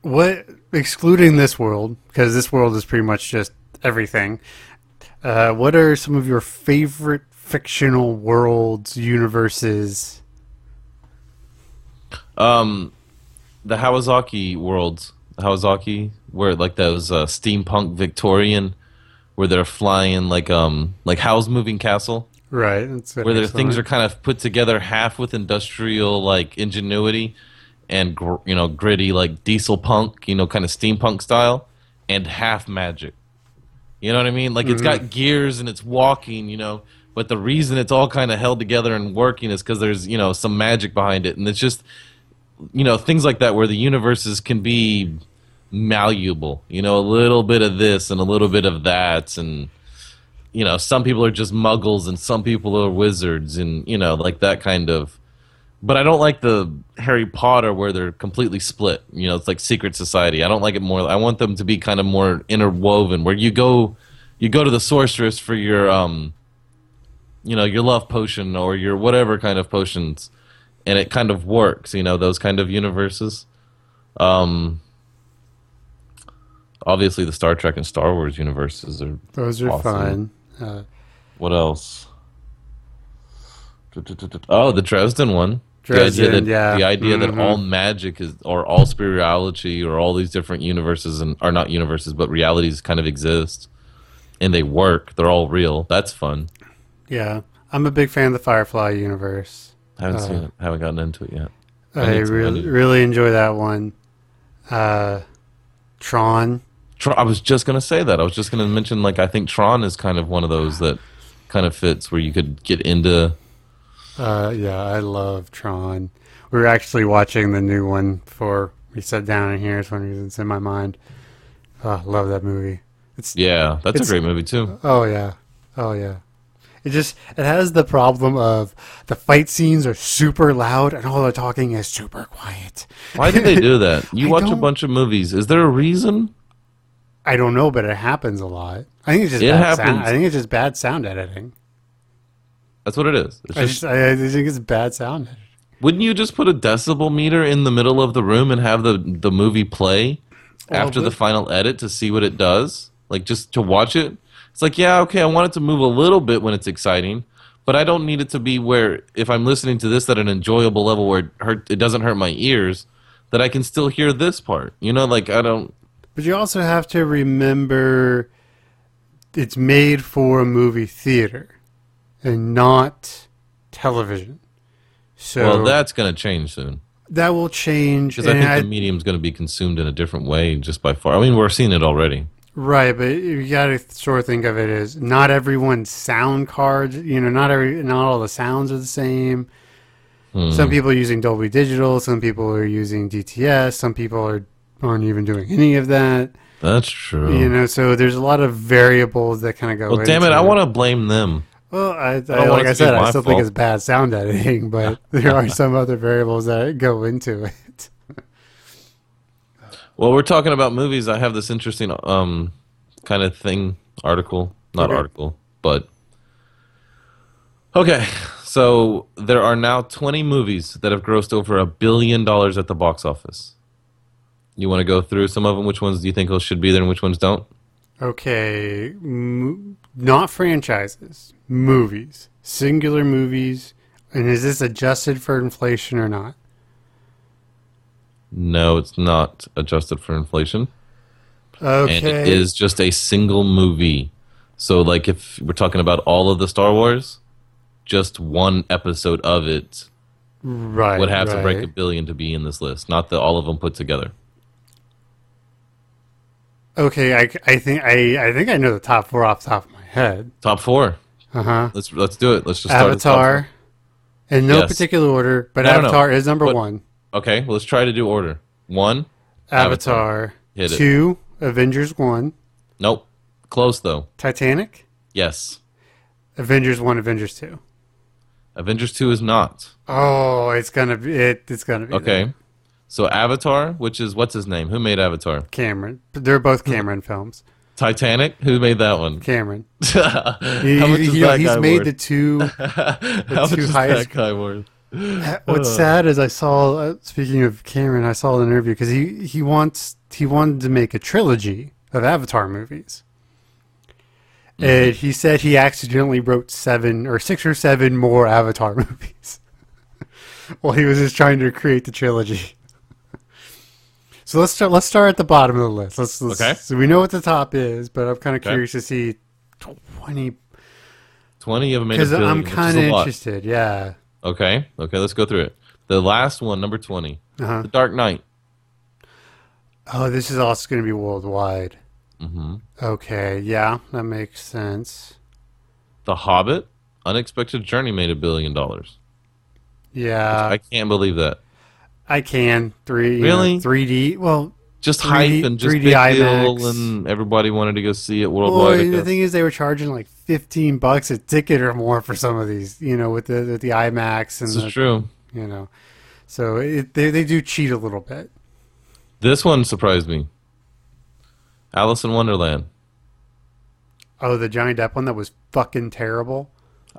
what excluding this world because this world is pretty much just everything. Uh, what are some of your favorite fictional worlds, universes? Um the Miyazaki worlds, Miyazaki where like those uh, steampunk Victorian where they're flying like um like Howl's Moving Castle. Right, where the things are kind of put together half with industrial like ingenuity and gr- you know gritty like diesel punk, you know, kind of steampunk style, and half magic. You know what I mean? Like it's got gears and it's walking, you know. But the reason it's all kind of held together and working is because there's you know some magic behind it, and it's just you know things like that where the universes can be malleable. You know, a little bit of this and a little bit of that, and you know, some people are just muggles and some people are wizards, and you know, like that kind of. But I don't like the Harry Potter where they're completely split. You know, it's like secret society. I don't like it more. I want them to be kind of more interwoven, where you go, you go to the sorceress for your, um, you know, your love potion or your whatever kind of potions, and it kind of works. You know, those kind of universes. Um, obviously, the Star Trek and Star Wars universes are Those are Awesome. fun. Uh, What else? Oh, the Dresden one. the Dresden, idea that, yeah. The idea that Mhm. all magic is, or all spirituality, or all these different universes and are not universes, but realities kind of exist, and they work. They're all real. That's fun. yeah, I'm a big fan of the Firefly universe. I haven't Uh, seen it. Haven't gotten into it yet. I I, I really really enjoy that one. Uh, Tron. Tron, I was just gonna say that. I was just gonna mention like I think Tron is kind of one of those that kind of fits where you could get into. Uh, yeah, I love Tron. We were actually watching the new one before we sat down in here. It's one reason it's in my mind. Oh, love that movie. It's Yeah, that's It's- a great movie too. oh yeah, oh yeah. It just it has the problem of the fight scenes are super loud and all the talking is super quiet. Why do they do that? You I watch a bunch of movies. Is there a reason? I don't know, but it happens a lot. I think it's just It bad sound. I think it's just bad sound editing. That's what it is. It's I just, just I, I think it's bad sound. editing. wouldn't you just put a decibel meter in the middle of the room and have the the movie play Well, after the final edit to see what it does? Like just to watch it? It's like, yeah, okay, I want it to move a little bit when it's exciting, but I don't need it to be where if I'm listening to this at an enjoyable level where it, hurt, it doesn't hurt my ears, that I can still hear this part. You know, like I don't But you also have to remember it's made for a movie theater and not television. So well, that's going to change soon. that will change. Because I think I- the medium's going to be consumed in a different way just by far. I mean, we're seeing it already. Right, but you got to sort of think of it as not everyone's sound cards. You know, not every not all the sounds are the same. Hmm. Some people are using Dolby Digital. Some people are using DTS. Some people are aren't even doing any of that. That's true. You know, so there's a lot of variables that kind of go. well, damn it, into I want to blame them. Well, I, I, don't like I said, I still think it's bad sound editing, but there are some other variables that go into it. Well, we're talking about movies. I have this interesting um kind of thing article, not Okay. article, but okay. So there are now 20 movies that have grossed over a billion dollars at the box office. You want to go through some of them? Which ones do you think should be there and which ones don't? Okay, m- not franchises, movies, singular movies, and is this adjusted for inflation or not? No, it's not adjusted for inflation. Okay, and it is just a single movie. So, like, if we're talking about all of the Star Wars, just one episode of it right. would have right. to break a billion to be in this list, not the all of them put together. Okay, I, I think I, I think I know the top four off the top of my head. Top four. Uh huh. Let's let's do it. Let's just start. at the top Avatar, in no Yes. particular order, but. Avatar is number But- one. Okay, well, let's try to do order. One. Avatar. Avatar, Hit it. two, Avengers one, Nope. Close though. Titanic, Yes. Avengers one, Avengers two. Avengers two is not. Oh, it's gonna be it. It's gonna be Okay. there. So Avatar, which is what's his name? Who made Avatar? Cameron. They're both Cameron films. Titanic. Who made that one? Cameron. How He, much he- is that he's made worth? the two. How much two is highest- that guy worth? What's sad is I saw. Uh, speaking of Cameron, I saw an interview because he he wants he wanted to make a trilogy of Avatar movies. Mm-hmm. And he said he accidentally wrote seven or six or seven more Avatar movies. while he was just trying to create the trilogy. So let's start. Let's start at the bottom of the list. Let's, let's Okay. So we know what the top is, but I'm kind of Okay. curious to see twenty Twenty of them because I'm kind of interested. Yeah. Okay, okay, let's go through it. The last one, number 20, Uh-huh. The Dark Knight. Oh, this is also going to be worldwide. Mm-hmm. Okay, yeah, that makes sense. The Hobbit, Unexpected Journey made a billion dollars. Yeah, I can't believe that. I can three Really? three D. Well, Just 3D hype and just 3D big IMAX. deal, and everybody wanted to go see it worldwide. I the thing is, they were charging like fifteen bucks a ticket or more for some of these. You know, with the with the IMAX and this the, is true. you know, so it, they they do cheat a little bit. This one surprised me. Alice in Wonderland. Oh, the Johnny Depp one that was fucking terrible.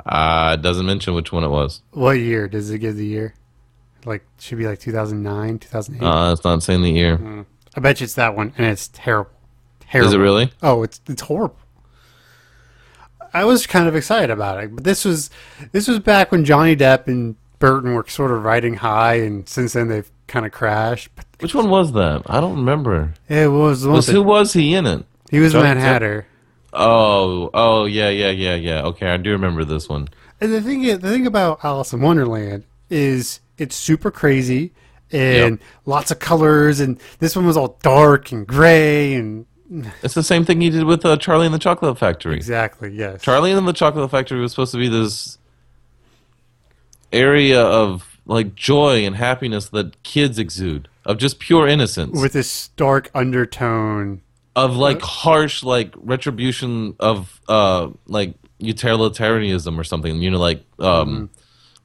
Uh, it doesn't mention which one it was. What year does it give the year? Like should be like two thousand nine, two thousand eight. Uh, it's not saying the year. I bet you it's that one, and it's terrible. Terrible. Is it really? Oh, it's it's horrible. I was kind of excited about it, but this was this was back when Johnny Depp and Burton were sort of riding high, and since then they've kind of crashed. But Which one was that? I don't remember. it was Was who was he in it? he was Johnny Mad Hatter. Oh, oh yeah, yeah, yeah, yeah. Okay, I do remember this one. And the thing the thing about Alice in Wonderland is it's super crazy and lots of colors, and this one was all dark and gray and It's the same thing he did with uh, Charlie and the Chocolate Factory. exactly yes. Charlie and the Chocolate Factory was supposed to be this area of like joy and happiness that kids exude, of just pure innocence, with this dark undertone. of like harsh like retribution of uh like utilitarianism or something. You know, like um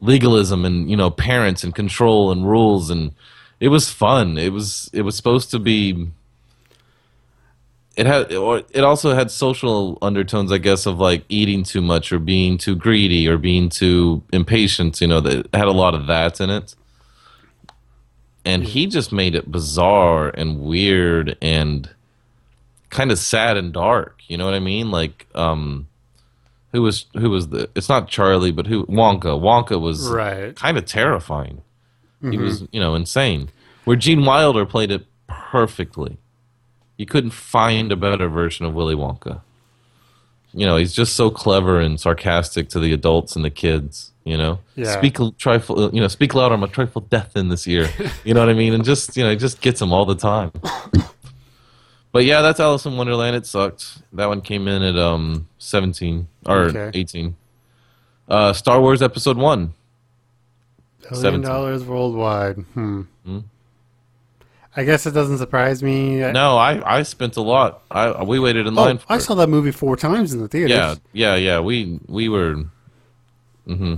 legalism and you know parents and control and rules and it was fun. It was it was supposed to be. It had, or it also had social undertones, I guess, of like eating too much or being too greedy or being too impatient. You know, that it had a lot of that in it. And he just made it bizarre and weird and kind of sad and dark. You know what I mean? Like, um, who was who was the? It's not Charlie, but who Wonka. Wonka was Right. kind of terrifying. He was, you know, insane. Where Gene Wilder played it perfectly. You couldn't find a better version of Willy Wonka. You know, he's just so clever and sarcastic to the adults and the kids. You know, Yeah. speak trifle. You know, speak loud. I'm a trifle death in this ear. You know what I mean? And just you know, it just gets him all the time. But yeah, that's Alice in Wonderland. It sucked. That one came in at um 17 or Okay. 18. Uh, Star Wars Episode One. Billion 17. dollars worldwide. Hmm. Hmm. I guess it doesn't surprise me. No, I I spent a lot. I we waited in oh, line. for I it. saw that movie four times in the theater. Yeah, yeah, yeah. We we were. Mm-hmm.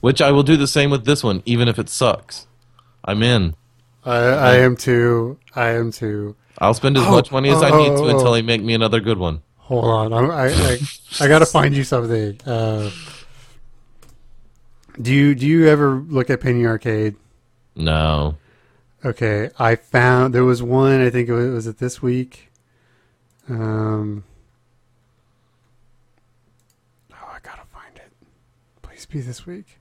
Which I will do the same with this one, even if it sucks. I'm in. I, I am too. I am too. I'll spend as Oh, much money as I oh, need to oh, until oh. they make me another good one. Hold on. I'm, I I I gotta find you something. Uh, do you do you ever look at Penny Arcade? No. Okay, I found there was one. I think it was, was it this week. Um. Oh, I gotta find it. Please be this week.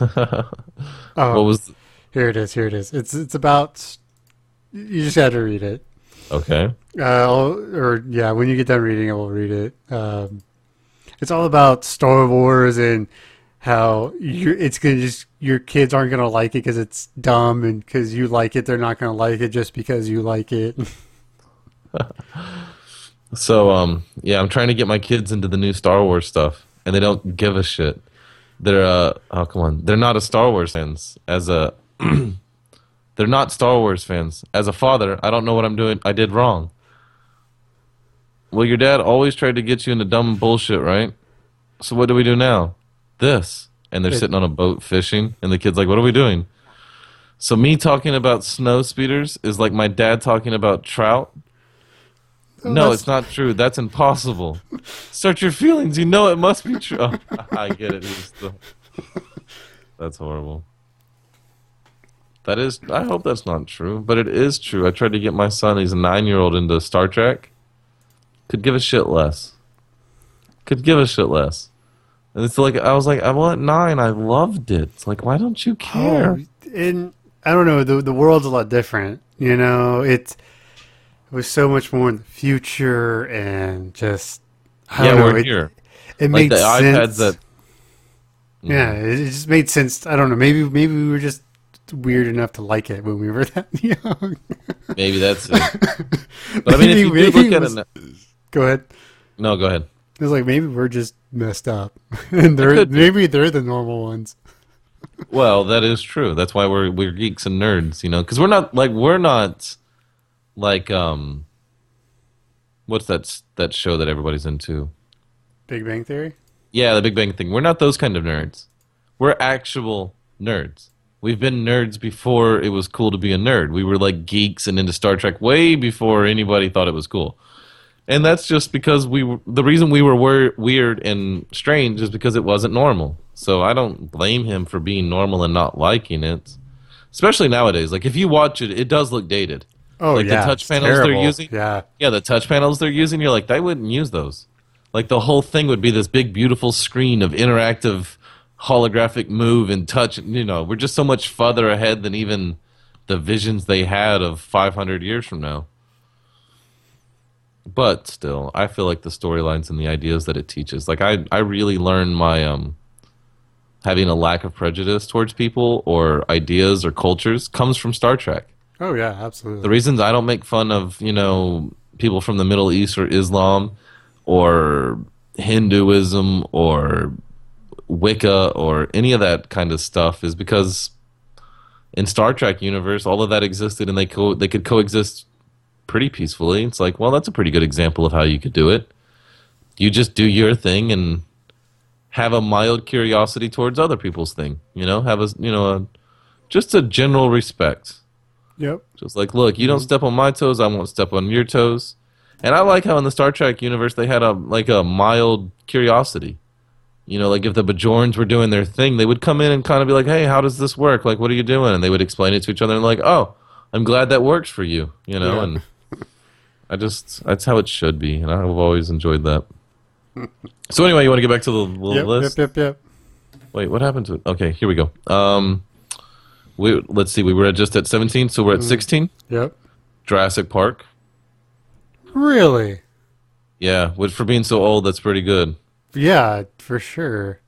Oh, What was here it is. Here it is. It's it's about. You just had to read it. okay? Uh, or yeah, when you get done reading it, we'll read it. Um, it's all about Star Wars and how you it's gonna just your kids aren't gonna like it because it's dumb, and because you like it, they're not gonna like it just because you like it. So um yeah, I'm trying to get my kids into the new Star Wars stuff, and they don't give a shit. They're uh oh come on, they're not a Star Wars fans. As a they're not Star Wars fans. As a father, I don't know what I'm doing. I did wrong. Well, your dad always tried to get you into dumb bullshit, right? So what do we do now? This. And they're sitting on a boat fishing, and the kid's like, "What are we doing?" So me talking about snow speeders is like my dad talking about trout. Oh, no, that's- it's not true. That's impossible. Search your feelings. You know it must be true. Oh, I get it. That's horrible. That is. I hope that's not true, but it is true. I tried to get my son. He's a nine-year-old into Star Trek. Could give a shit less. Could give a shit less. It's like I was like, well, at nine, I loved it. It's like, why don't you oh, care? Oh, and I don't know. The the world's a lot different. You know, it's it was so much more in the future and just I yeah, know. we're it, here. it Like made the sense. that. Mm-hmm. Yeah, it it just made sense. I don't know. Maybe maybe we were just weird enough to like it when we were that young. Maybe that's it. But I mean, if you Maybe- look at it it, was- Go ahead. no, go ahead. It's like maybe we're just messed up, and they're maybe they're the normal ones. Well, that is true. That's why we're we're geeks and nerds, you know, because we're not like we're not like um, what's that that show that everybody's into? Big Bang Theory. Yeah, the Big Bang thing. We're not those kind of nerds. We're actual nerds. We've been nerds before it was cool to be a nerd. We were like geeks and into Star Trek way before anybody thought it was cool. And that's just because we were, the reason we were wor- weird and strange is because it wasn't normal. So I don't blame him for being normal and not liking it. Especially nowadays. Like if you watch it, it does look dated. Oh Like the yeah, touch it's panels they're terrible. using? Yeah, Yeah, the touch panels they're using, you're like, they wouldn't use those. Like the whole thing would be this big, beautiful screen of interactive holographic move and touch. You know, we're just so much further ahead than even the visions they had of 500 years from now. But still, I feel like the storylines and the ideas that it teaches, like I, I really learned my um, having a lack of prejudice towards people or ideas or cultures comes from Star Trek. oh yeah, absolutely. The reasons I don't make fun of, you know, people from the Middle East or Islam or Hinduism or Wicca or any of that kind of stuff is because in Star Trek universe all of that existed and they co- they could coexist pretty peacefully. It's like, well, that's a pretty good example of how you could do it. You just do your thing and have a mild curiosity towards other people's thing, you know, have a, you know, a, just a general respect. Yep. Just like, look, you don't mm-hmm. step on my toes, I won't step on your toes. And I like how in the Star Trek universe they had a like a mild curiosity. You know, like if the Bajorans were doing their thing, they would come in and kind of be like, "Hey, how does this work? Like, what are you doing?" And they would explain it to each other and like, "Oh, I'm glad that works for you." You know, Yeah. and I just that's how it should be, and I've always enjoyed that. so anyway, you want to get back to the, Yep, list? yep. Yep. Yep. Wait, what happened to it? Okay, here we go. Um, we let's see, we were just at 17, so we're at 16. Yep. Jurassic Park. Really? Yeah, which for being so old, that's pretty good. Yeah, for sure.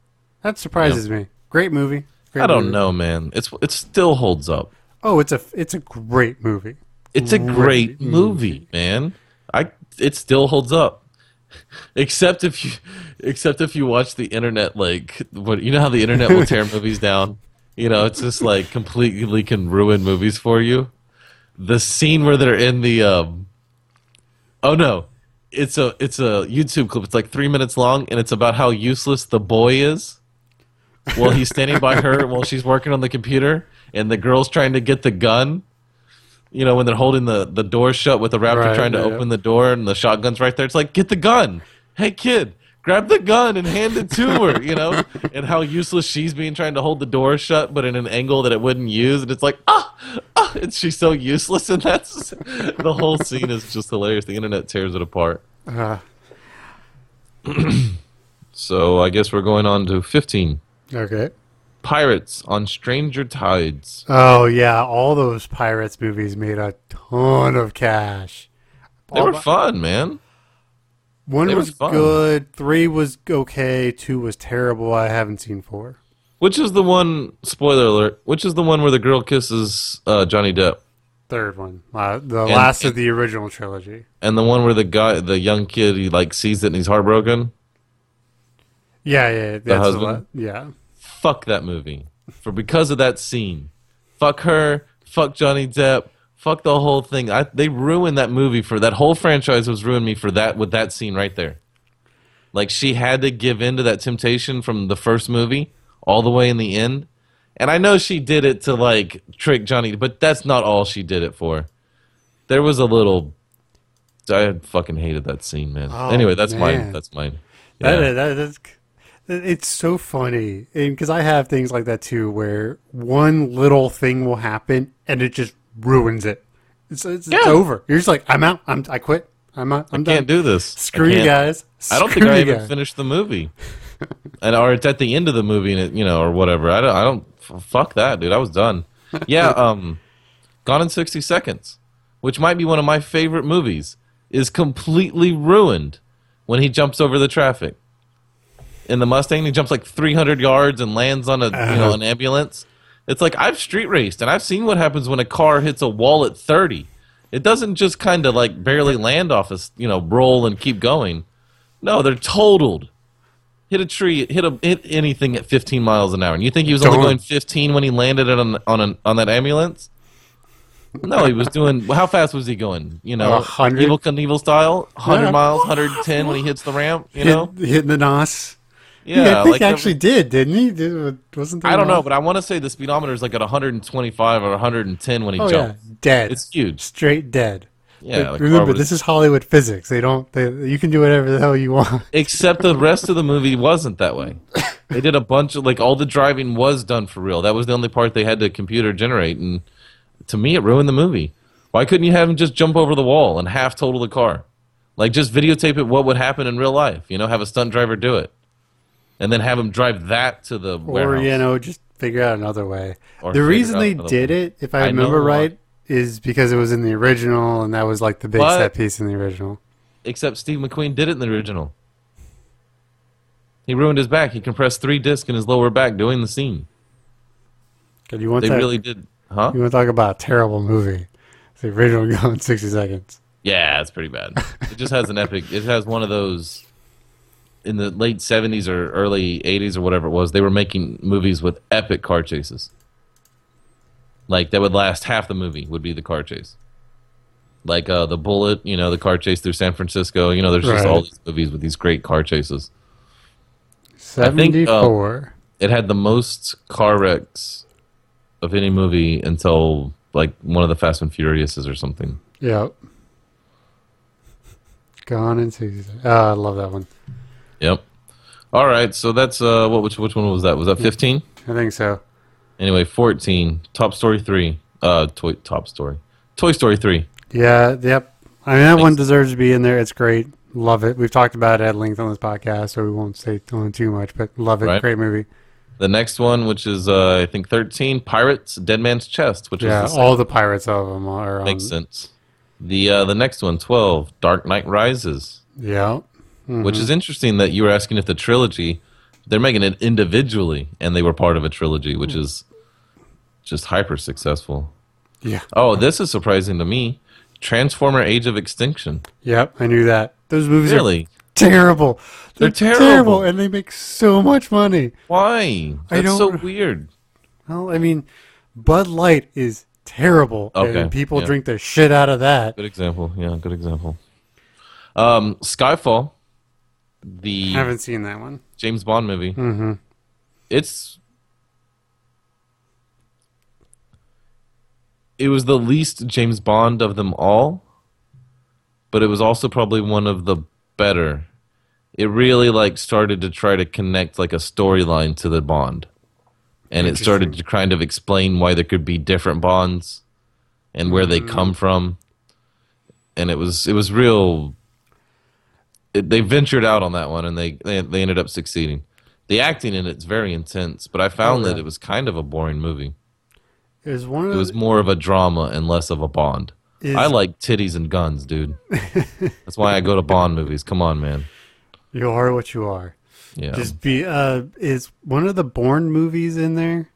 That surprises me. Great movie. Great I don't movie. know, man. It's it still holds up. Oh, it's a it's a great movie. It's a great movie, man. I it still holds up. Except if you except if you watch the internet like what you know how the internet will tear movies down? You know, it's just like completely can ruin movies for you. The scene where they're in the um Oh no. It's a it's a YouTube clip. It's like 3 minutes long and it's about how useless the boy is. While he's standing by her while she's working on the computer and the girl's trying to get the gun you know, when they're holding the, the door shut with the raptor Right, trying to yeah, open the door and the shotgun's right there. It's like, get the gun. Hey, kid, grab the gun and hand it to her, you know? and how useless she's being trying to hold the door shut, but in an angle that it wouldn't use. And it's like, ah, ah, and she's so useless. And that's the whole scene is just hilarious. The internet tears it apart. Uh, So I guess we're going on to 15. okay. Pirates on Stranger Tides. Oh yeah, all those pirates movies made a ton of cash. They All were fun, man. One they was good. Three was okay. Two was terrible. I haven't seen four. Which is the one, spoiler alert, which is the one where the girl kisses uh, Johnny Depp? Third one, uh, the last of the original trilogy. And the one where the guy, the young kid, he like sees it and he's heartbroken. Yeah, yeah, that's the husband? yeah. Fuck that movie for because of that scene. Fuck her. Fuck Johnny Depp. Fuck the whole thing. I, they ruined that movie for that whole franchise was ruined me for that with that scene right there. Like she had to give in to that temptation from the first movie all the way in the end. And I know she did it to like trick Johnny, but that's not all she did it for. There was a little. I fucking hated that scene, man. Oh, anyway, that's mine. That's mine. That, that, that's, it's so funny because I have things like that too, where one little thing will happen and it just ruins it. It's, it's, it's over. You're just like, I'm out. I'm I quit. I'm out. I'm I can't done. do this. Screw you can't- guys. I don't think I even guys. finished the movie, and or it's at the end of the movie, and it, you know, or whatever. I don't. I don't. Fuck that, dude. I was done. Yeah. Um, Gone in sixty seconds, which might be one of my favorite movies, is completely ruined when he jumps over the traffic. In the Mustang, he jumps like three hundred yards and lands on a you know Uh-huh. an ambulance. It's like I've street raced and I've seen what happens when a car hits a wall at 30. It doesn't just kind of like barely land off a, you know, roll and keep going. No, they're totaled. Hit a tree, hit a hit anything at 15 miles an hour. And you think he was only going 15 when he landed it on on an, on that ambulance? No, he was doing. How fast was he going? You know, hundred? Evel Knievel style, 100 Yeah. miles, 110 when he hits the ramp. You know, hitting the nos. Yeah, Yeah, I think like he actually did, didn't he? Did, wasn't I don't know, but I want to say the speedometer is like at 125 or 110 when he oh yeah, jumps. dead. It's huge. straight dead. Yeah, the car remember, this is Hollywood physics. They don't. They, you can do whatever the hell you want. except the rest of the movie wasn't that way. They did a bunch of like all the driving was done for real. That was the only part they had to computer generate, and to me, it ruined the movie. Why couldn't you have him just jump over the wall and half total the car? Like just videotape it what would happen in real life. You know, have a stunt driver do it, and then have him drive that to the Or warehouse. you know, just figure out another way. Or the reason they did way. it, if I I remember right, is because it was in the original, and that was like the big But- set piece in the original. Except Steve McQueen did it in the original. He ruined his back. He compressed three discs in his lower back doing the scene. You want They that? really did, huh? You want to talk about a terrible movie? It's the original going sixty seconds. Yeah, it's pretty bad. it just has an epic. It has one of those in the late seventies or early eighties or whatever it was. They were making movies with epic car chases. Like that would last half the movie would be the car chase. Like uh, the Bullitt, you know, the car chase through San Francisco. You know, there's just Right. all these movies with these great car chases. think, uh, Seventy-four. It had the most car wrecks of any movie until like one of the Fast and Furiouses or something. Yep. Gone in seconds. Oh, I love that one. Yep. All right, so that's uh, what which which one was that? Was that fifteen? I think so. Anyway, fourteen. Top Story three. Uh, toy Top Story. Toy Story three. Yeah. Yep. I mean, that one deserves to be in there. It's great. Love it. We've talked about it at length on this podcast, so we won't say on too much. But love it. Right. Great movie. The next one, which is uh, I think thirteen, Pirates: Dead Man's Chest, which Yeah. is the All the pirates of them are. On, makes sense. The uh, the next one, twelve, Dark Knight Rises, Yeah. Which is interesting that you were asking if the trilogy, they're making it individually, and they were part of a trilogy, which is just hyper successful. Yeah. Oh, this is surprising to me. Transformer: Age of Extinction. Yep. I knew that. Those movies are Really? terrible. They're terrible. and they make so much money. Why? I That's so don't- weird. Well, I mean, Bud Light is terrible, Okay, and people yeah. drink the shit out of that. Good example. Yeah, good example. Um, Skyfall, the I haven't seen that one. James Bond movie. Mm-hmm. It's it was the least James Bond of them all, but it was also probably one of the better. It really like started to try to connect like a storyline to the Bond. And it started to kind of explain why there could be different bonds and where they come from. And it was it was real they ventured out on that one and they, they they ended up succeeding. The acting in it's very intense, but I found Oh, that it was kind of a boring movie. It was one of It was more of a drama and less of a Bond. Is- I like titties and guns, dude. That's why I go to Bond movies. Come on, man. you are what you are. Yeah. Just be. Uh, is one of the Bourne movies in there?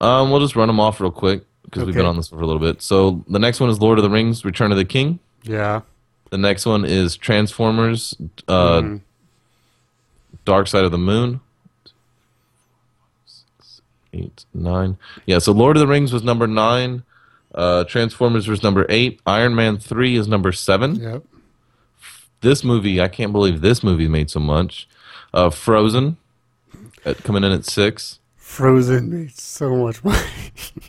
Um, we'll just run them off real quick because we've been on this for a little bit. So the next one is Lord of the Rings: Return of the King. Yeah. The next one is Transformers: uh, Mhm. Dark Side of the Moon. Eight, nine. Yeah, so Lord of the Rings was number nine. Uh, Transformers was number eight. Iron Man three is number seven. Yep. This movie, I can't believe this movie made so much. Uh, Frozen, at, coming in at six. Frozen made so much money.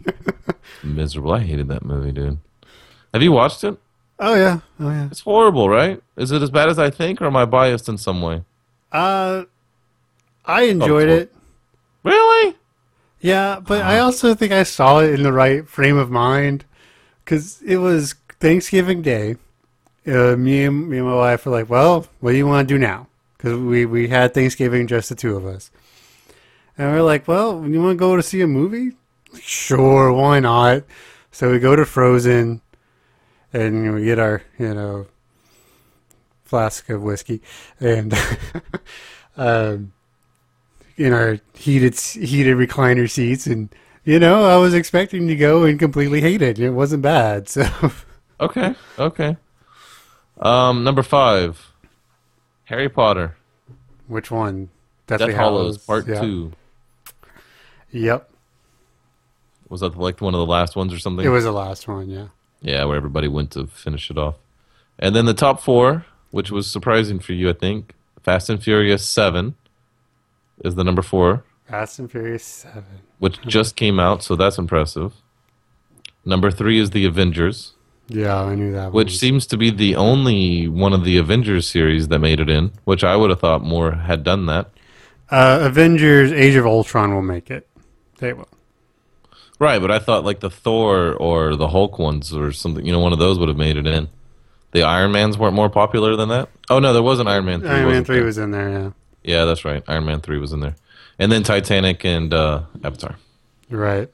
Miserable. I hated that movie, dude. Have you watched it? Oh yeah. Oh yeah. It's horrible, right? Is it as bad as I think, or am I biased in some way? Uh, I enjoyed cool. it. Really? Yeah, but I also think I saw it in the right frame of mind because it was Thanksgiving Day. Uh, me and me and my wife were like, "Well, what do you want to do now?" Because we we had Thanksgiving just the two of us, and we are like, "Well, you want to go to see a movie?" Sure, why not? So we go to Frozen, and we get our you know flask of whiskey, and um, in our heated heated recliner seats, and you know, I was expecting to go and completely hate it. It wasn't bad, so Okay, okay. Um, number five, Harry Potter, which one? Death Deathly Hallows Part yeah. Two. Yep, Was that like one of the last ones or something? it was the last one. Yeah. Yeah, where everybody went to finish it off. And then the top four, which was surprising for you, I think. Fast and Furious 7 is the number four, Fast and Furious Seven. which just came out, so that's impressive. Number three is The Avengers, Yeah, I knew that. which one. seems to be the only one of the Avengers series that made it in, which I would have thought more had done that. uh, Avengers: Age of Ultron will make it. They will. Right, but I thought like the Thor or the Hulk ones or something, you know, one of those would have made it in. The Iron Mans weren't more popular than that? Oh, no, there was an Iron Man 3. Iron Man Three there? was in there. Yeah. Yeah, that's right. Iron Man 3 was in there. And then Titanic and uh, Avatar. Right.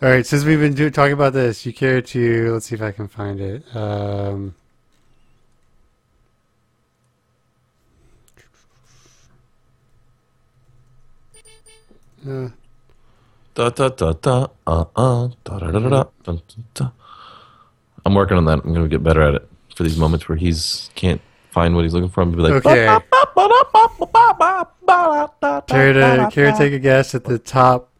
All right. Since we've been do- talking about this, you care to let's see if I can find it. Um, uh, Da, da, da, da, uh, uh, da, da, da, da, da, dun, da. I'm working on that. I'm going to get better at it for these moments where he's can't find what he's looking for. I'm gonna be like, okay. Care to care to take a guess at the top?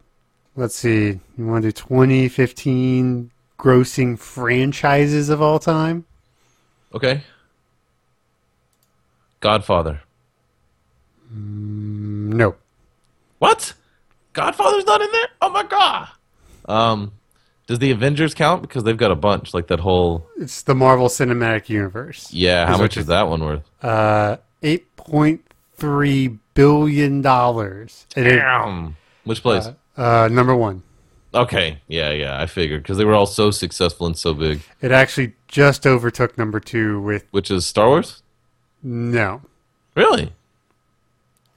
Let's see. You want to do 2015 grossing franchises of all time? Okay. Godfather. Mm, No. What? Godfather's not in there? Oh my god. Um, does the Avengers count because they've got a bunch like that whole? It's the Marvel Cinematic Universe. Yeah, how much is that one worth? Uh, 8.3 billion dollars. And it- Damn. Which place? Uh, number one. okay, yeah, yeah, I figured because they were all so successful and so big. It actually just overtook number two with Which is Star Wars? no. Really?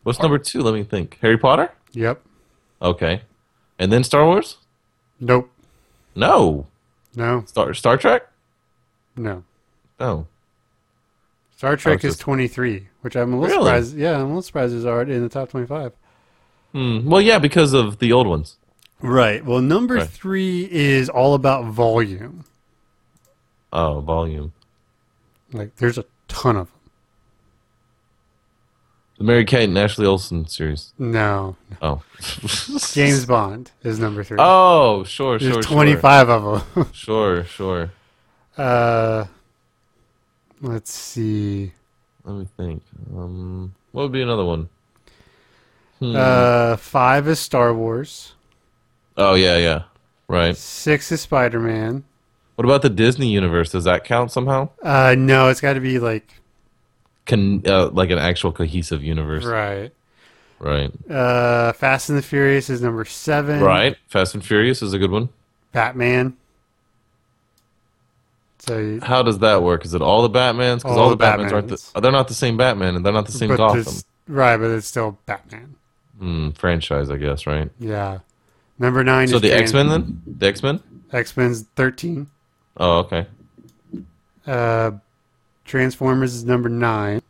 What's number two? Let me think. Harry Potter? Yep. Okay, and then Star Wars? Nope. No. No. Star Star Trek? No. No. Star Trek is just- 23, which I'm a little Really? surprised. Yeah, I'm a little surprised it's already in the top 25. Hmm. Well, yeah, because of the old ones. Right. Well, number Right. three is all about volume. Oh, volume. Like, there's a ton of. The Mary Kate and Ashley Olsen series. No. Oh. James Bond is number three. Oh, sure, sure. there's sure, 25 of them. Sure, sure. uh, let's see. Let me think. Um, what would be another one? Hmm. Uh, five is Star Wars. oh yeah, yeah. Right. Six is Spider Man. What about the Disney universe? Does that count somehow? Uh, no, it's got to be like Can uh, like an actual cohesive universe? right. Right. Uh, Fast and the Furious is number seven. Right. Fast and Furious is a good one. Batman. So you- How does that work? Is it all the Batmans? Because All all, the the Batmans aren't the. They're not the same Batman, and they're not the same but Gotham right, but it's still Batman. Hmm, franchise, I guess. Right. Yeah. Number nine So is the X Men then? The X Men? X Men's thirteen. Oh, okay. Uh, Transformers is number nine.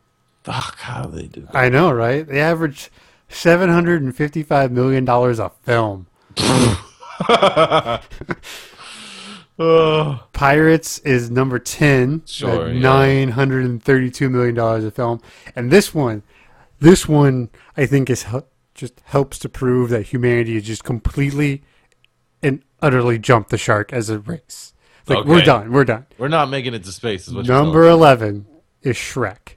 Oh, how they do that? I know, right? They average seven hundred and fifty-five million dollars a film. Oh. Pirates is number ten. Sure, at yeah. nine hundred and thirty-two million dollars a film, and this one, this one, I think is just helps to prove that humanity has just completely and utterly jumped the shark as a race. Like we're done, we're done. We're not making it to space. Is what you're Number eleven is Shrek.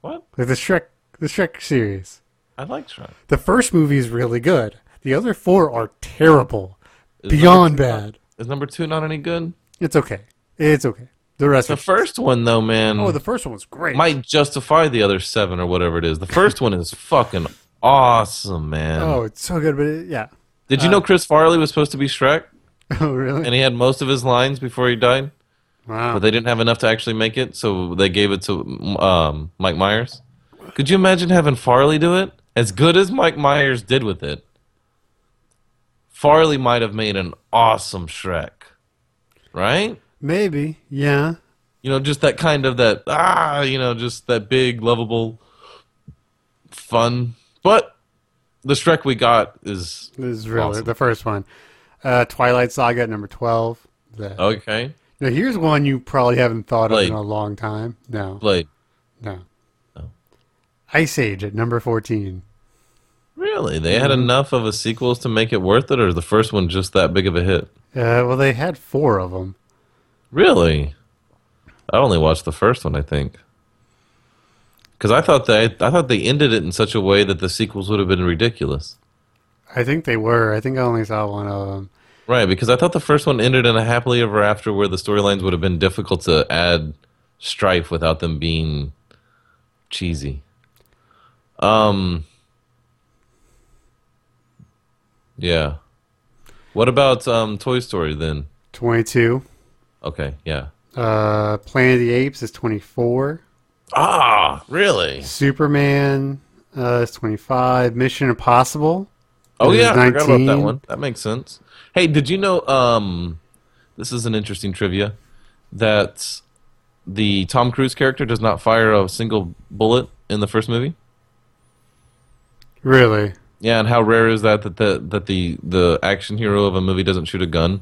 What? Like the Shrek, the Shrek series. I like Shrek. The first movie is really good. The other four are terrible, Is beyond two bad. Is number two not any good? It's okay. It's okay. The rest The first one, though, man, Oh, the first one was great. might justify the other seven or whatever it is. The first one is fucking awesome, man. oh, it's so good, but it, yeah. Did you know uh, Chris Farley was supposed to be Shrek, Oh, really? and he had most of his lines before he died, Wow. but they didn't have enough to actually make it, so they gave it to um, Mike Myers. Could you imagine having Farley do it? As good as Mike Myers did with it, Farley might have made an awesome Shrek, right? Maybe. Yeah. You know, just that kind of that ah, you know, just that big, lovable, fun. But the Shrek we got is is really Awesome. the first one. Uh, Twilight Saga at number twelve. The, okay. Now here's one you probably haven't thought of in a long time. No, Blade. no. Ice Age at number fourteen. Really? They had enough of a sequels to make it worth it, or is the first one just that big of a hit? Uh, well, they had four of them. Really? I only watched the first one, I think. Because I thought they, I thought they ended it in such a way that the sequels would have been ridiculous. I think they were. I think I only saw one of them. Right, because I thought the first one ended in a happily ever after where the storylines would have been difficult to add strife without them being cheesy. Um Yeah. What about um Toy Story then? Twenty-two. Okay, yeah. Uh, Planet of the Apes is twenty-four. Ah, really? Superman uh, is twenty-five. Mission Impossible. Oh yeah, I forgot about that one. That makes sense. Hey, did you know um this is an interesting trivia that the Tom Cruise character does not fire a single bullet in the first movie? Really? Yeah, and how rare is that that the that the the action hero of a movie doesn't shoot a gun?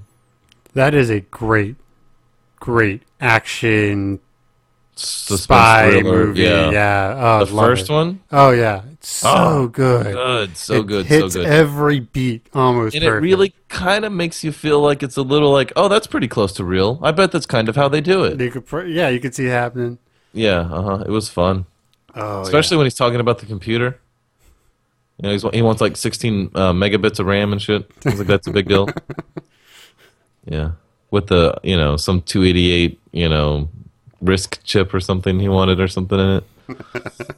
That is a great, great action spy thriller, movie. Yeah. Yeah. Oh, The first it. one? Oh yeah, it's so Oh, good. Good, so it good, so hits good. every beat almost. and it really kind of makes you feel like it's a little like, oh, that's pretty close to real. I bet that's kind of how they do it. You could, yeah, you could see it happening. Yeah, uh huh. It was fun. Oh, especially when he's talking about the computer. You know, he's, he wants like 16 uh, megabits of RAM and shit. He's like, that's a big deal. yeah, with the you know some 288 you know RISC chip or something he wanted or something in it.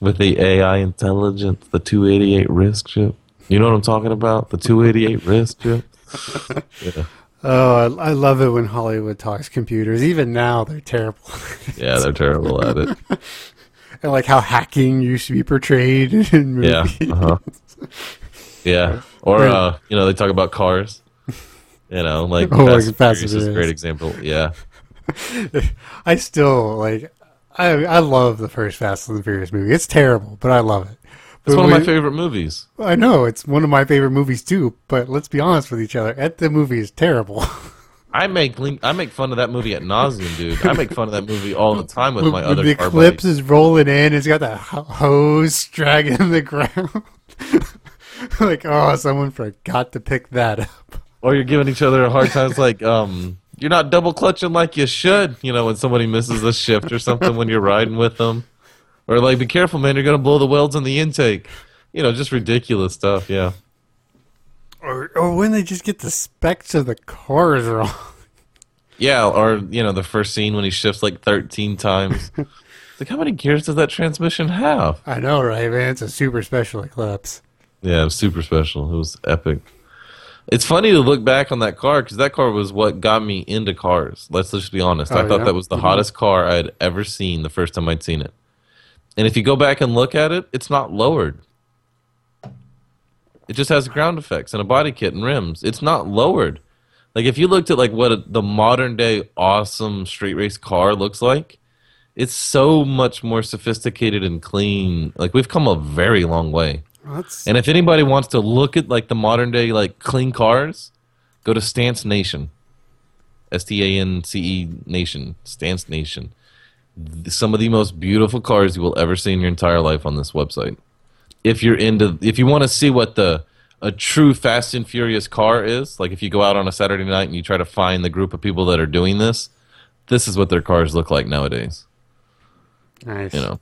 with the AI intelligence, the 288 RISC chip. You know what I'm talking about? The 288 RISC chip. Yeah, Oh, I, I love it when Hollywood talks computers. Even now, they're terrible. yeah, they're terrible at it. and like how hacking used to be portrayed in movies. Yeah. Uh-huh. Yeah. Or uh, you know, they talk about cars. You know, like Oh, Fast and Fast Furious is a great example. Yeah. I still like. I I love the first Fast and the Furious movie. It's terrible, but I love it. It's one of my favorite movies. I know it's one of my favorite movies too. But let's be honest with each other. At the movie is terrible. I make I make fun of that movie at nauseum, dude. I make fun of that movie all the time with my other the buddies. is rolling in, it's got that hose dragging the ground. like, oh, someone forgot to pick that up. Or you're giving each other a hard time. It's like, um, you're not double clutching like you should. You know, when somebody misses a shift or something when you're riding with them. Or like, be careful, man. You're gonna blow the welds on the intake. You know, just ridiculous stuff. Yeah. Or, or when they just get the specs of the cars wrong. Yeah, or you know the first scene when he shifts like thirteen times. Like how many gears does that transmission have? I know, right, man? It's a super special eclipse. Yeah, it was super special. It was epic. It's funny to look back on that car because that car was what got me into cars. Let's just be honest. I Oh, thought yeah? that was the mm-hmm. hottest car I had ever seen the first time I'd seen it. And if you go back and look at it, it's not lowered. It just has ground effects and a body kit and rims. It's not lowered. Like if you looked at like what a, the modern day awesome street race car looks like, it's so much more sophisticated and clean. Like we've come a very long way. Well, And if anybody wants to look at like the modern day like clean cars, go to Stance Nation. S T A N C E Nation. Stance Nation. Some of the most beautiful cars you will ever see in your entire life on this website. If you're into if you want to see what the a true fast and furious car is, like if you go out on a Saturday night and you try to find the group of people that are doing this, this is what their cars look like nowadays. nice. You know.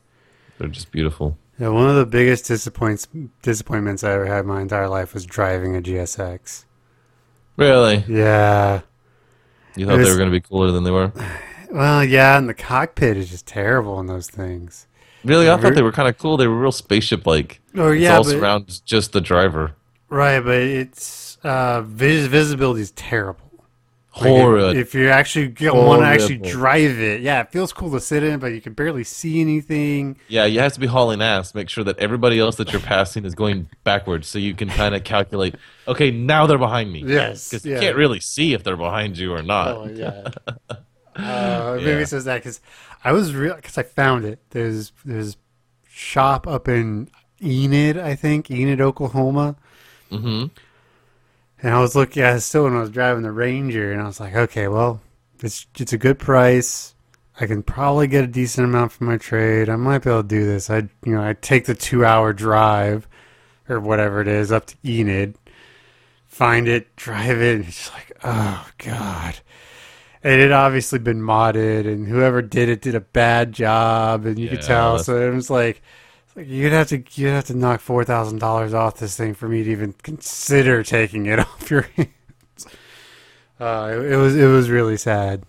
They're just beautiful. Yeah, one of the biggest disappoints disappointments I ever had in my entire life was driving a GSX. Really? Yeah. You thought It they were going to be cooler than they were? Well, yeah, and the cockpit is just terrible in those things. Really, I thought they were kind of cool. They were real spaceship like. Oh it's yeah, all but, surrounds just the driver. right, but it's uh, vis- visibility is terrible. Like, if- Horrid. If, you actually want to actually drive it, yeah, it feels cool to sit in, but you can barely see anything. yeah, you have to be hauling ass. Make sure that everybody else that you're passing is going backwards, so you can kind of calculate. Okay, now they're behind me. Yes, because yeah. you can't really see if they're behind you or not. Oh yeah. uh, maybe Yeah. it says that because I was real because I found it. There's there's shop up in Enid, I think Enid, Oklahoma. Mm-hmm. And I was looking at it still when I was driving the Ranger, and I was like, okay, well, it's it's a good price. I can probably get a decent amount for my trade. I might be able to do this. I you know I take the two hour drive or whatever it is up to Enid, find it, drive it, and it's like, oh god. And it had obviously been modded, and whoever did it did a bad job, and you could tell. So it was like you'd have to you'd have to knock four thousand dollars off this thing for me to even consider taking it off your hands. Uh, it, it was it was really sad.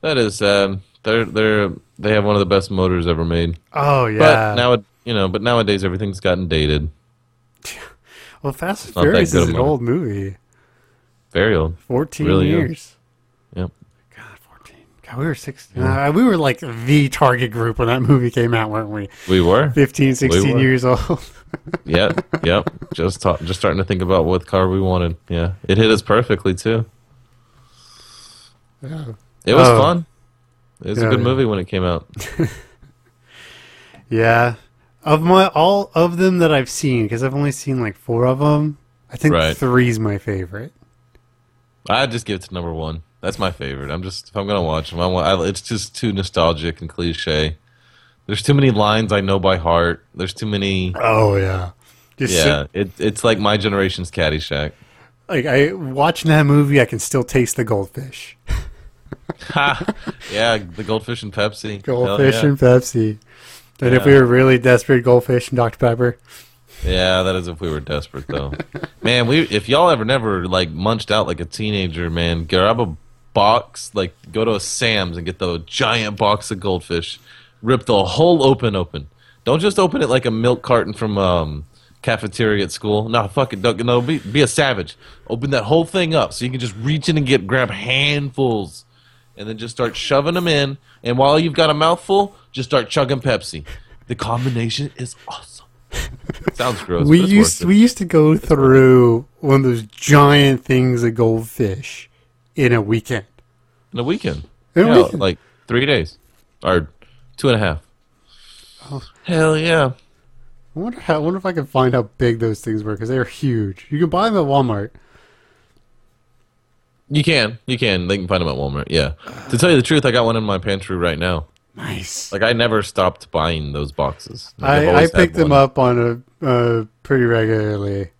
That is sad. They're they're they have one of the best motors ever made. Oh yeah. But now you know, but nowadays everything's gotten dated. well, Fast and Furious is an movie. old movie. Very old. Fourteen Really years. Yep. God, we were sixteen. Uh, we were like the target group when that movie came out, weren't we? We were. 15, 16 were. years old. yep, yep. Just ta- just starting to think about what car we wanted. Yeah, it hit us perfectly too. yeah. It was Oh. fun. It was Yeah, a good yeah. movie when it came out. Yeah. Of my all of them that I've seen, because I've only seen like four of them. I think Right. three's my favorite. I'd just give it to number one. That's my favorite. I'm just if I'm gonna watch them, I it's just too nostalgic and cliche. There's too many lines I know by heart. There's too many. Oh yeah. Just sit- Yeah, it, it's like my generation's Caddyshack. like I watching that movie, I can still taste the goldfish. Yeah, the goldfish and Pepsi. Goldfish yeah. and Pepsi. And if we were really desperate, goldfish and Dr Pepper. Yeah, that is if we were desperate though. man, we if y'all ever never like munched out like a teenager, man, grab a box, like go to a Sam's and get the giant box of goldfish, rip the whole open open. Don't just open it like a milk carton from um cafeteria at school. No, fuck it, don't, no, be be a savage. Open that whole thing up so you can just reach in and get grab handfuls, and then just start shoving them in. And while you've got a mouthful, just start chugging Pepsi. The combination is awesome. Sounds gross. we it's used we used to go through one of those giant things of goldfish in a weekend. in a weekend. In a weekend. like three days or two and a half. Oh. Hell yeah! I wonder how. I wonder if I can find how big those things were because they're huge. You can buy them at Walmart. You can, you can. They can find them at Walmart. Yeah. To tell you the truth, I got one in my pantry right now. Nice. Like I never stopped buying those boxes. Like, I, I picked them up on a uh, pretty regularly.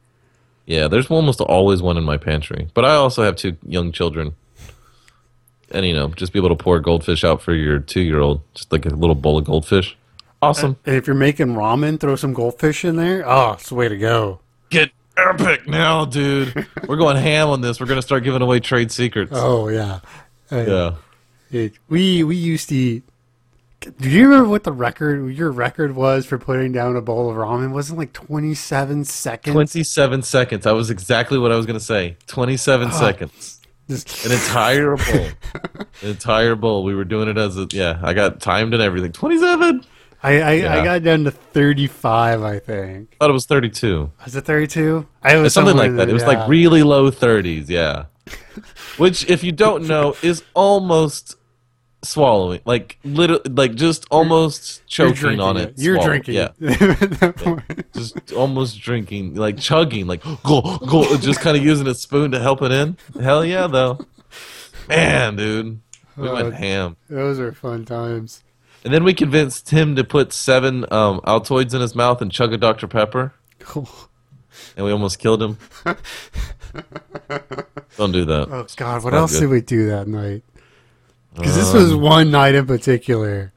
Yeah, there's almost always one in my pantry. But I also have two young children. And you know, just be able to pour goldfish out for your two-year-old, just like a little bowl of goldfish. Awesome. And if you're making ramen, throw some goldfish in there. Oh, it's the way to go. Get epic now, dude. We're going ham on this. We're gonna start giving away trade secrets. Oh yeah. Uh, Yeah. it- we we used to eat. Do you remember what the record your record was for putting down a bowl of ramen? Wasn't like 27 seconds. 27 seconds. That was exactly what I was going to say. 27 ah, seconds. Just- An entire bowl. An entire bowl. We were doing it as a, yeah, I got timed and everything. 27. I I, Yeah. I got down to 35. I think. I thought it was 32. Was it 32? I was something like that. It was yeah. like really low 30s, yeah. Which, if you don't know, is almost swallowing. Like, literally, like just almost You're choking on it. You're swallow- drinking. Yeah. it. Point. just almost drinking, like chugging, like go go, just kind of using a spoon to help it in. Hell yeah, though, man, dude, we went ham. Those are fun times. And then we convinced him to put seven um, Altoids in his mouth and chug a Dr Pepper, Cool. and we almost killed him. Don't do that. Oh God, what else good. did we do that night? Because this was one night in particular,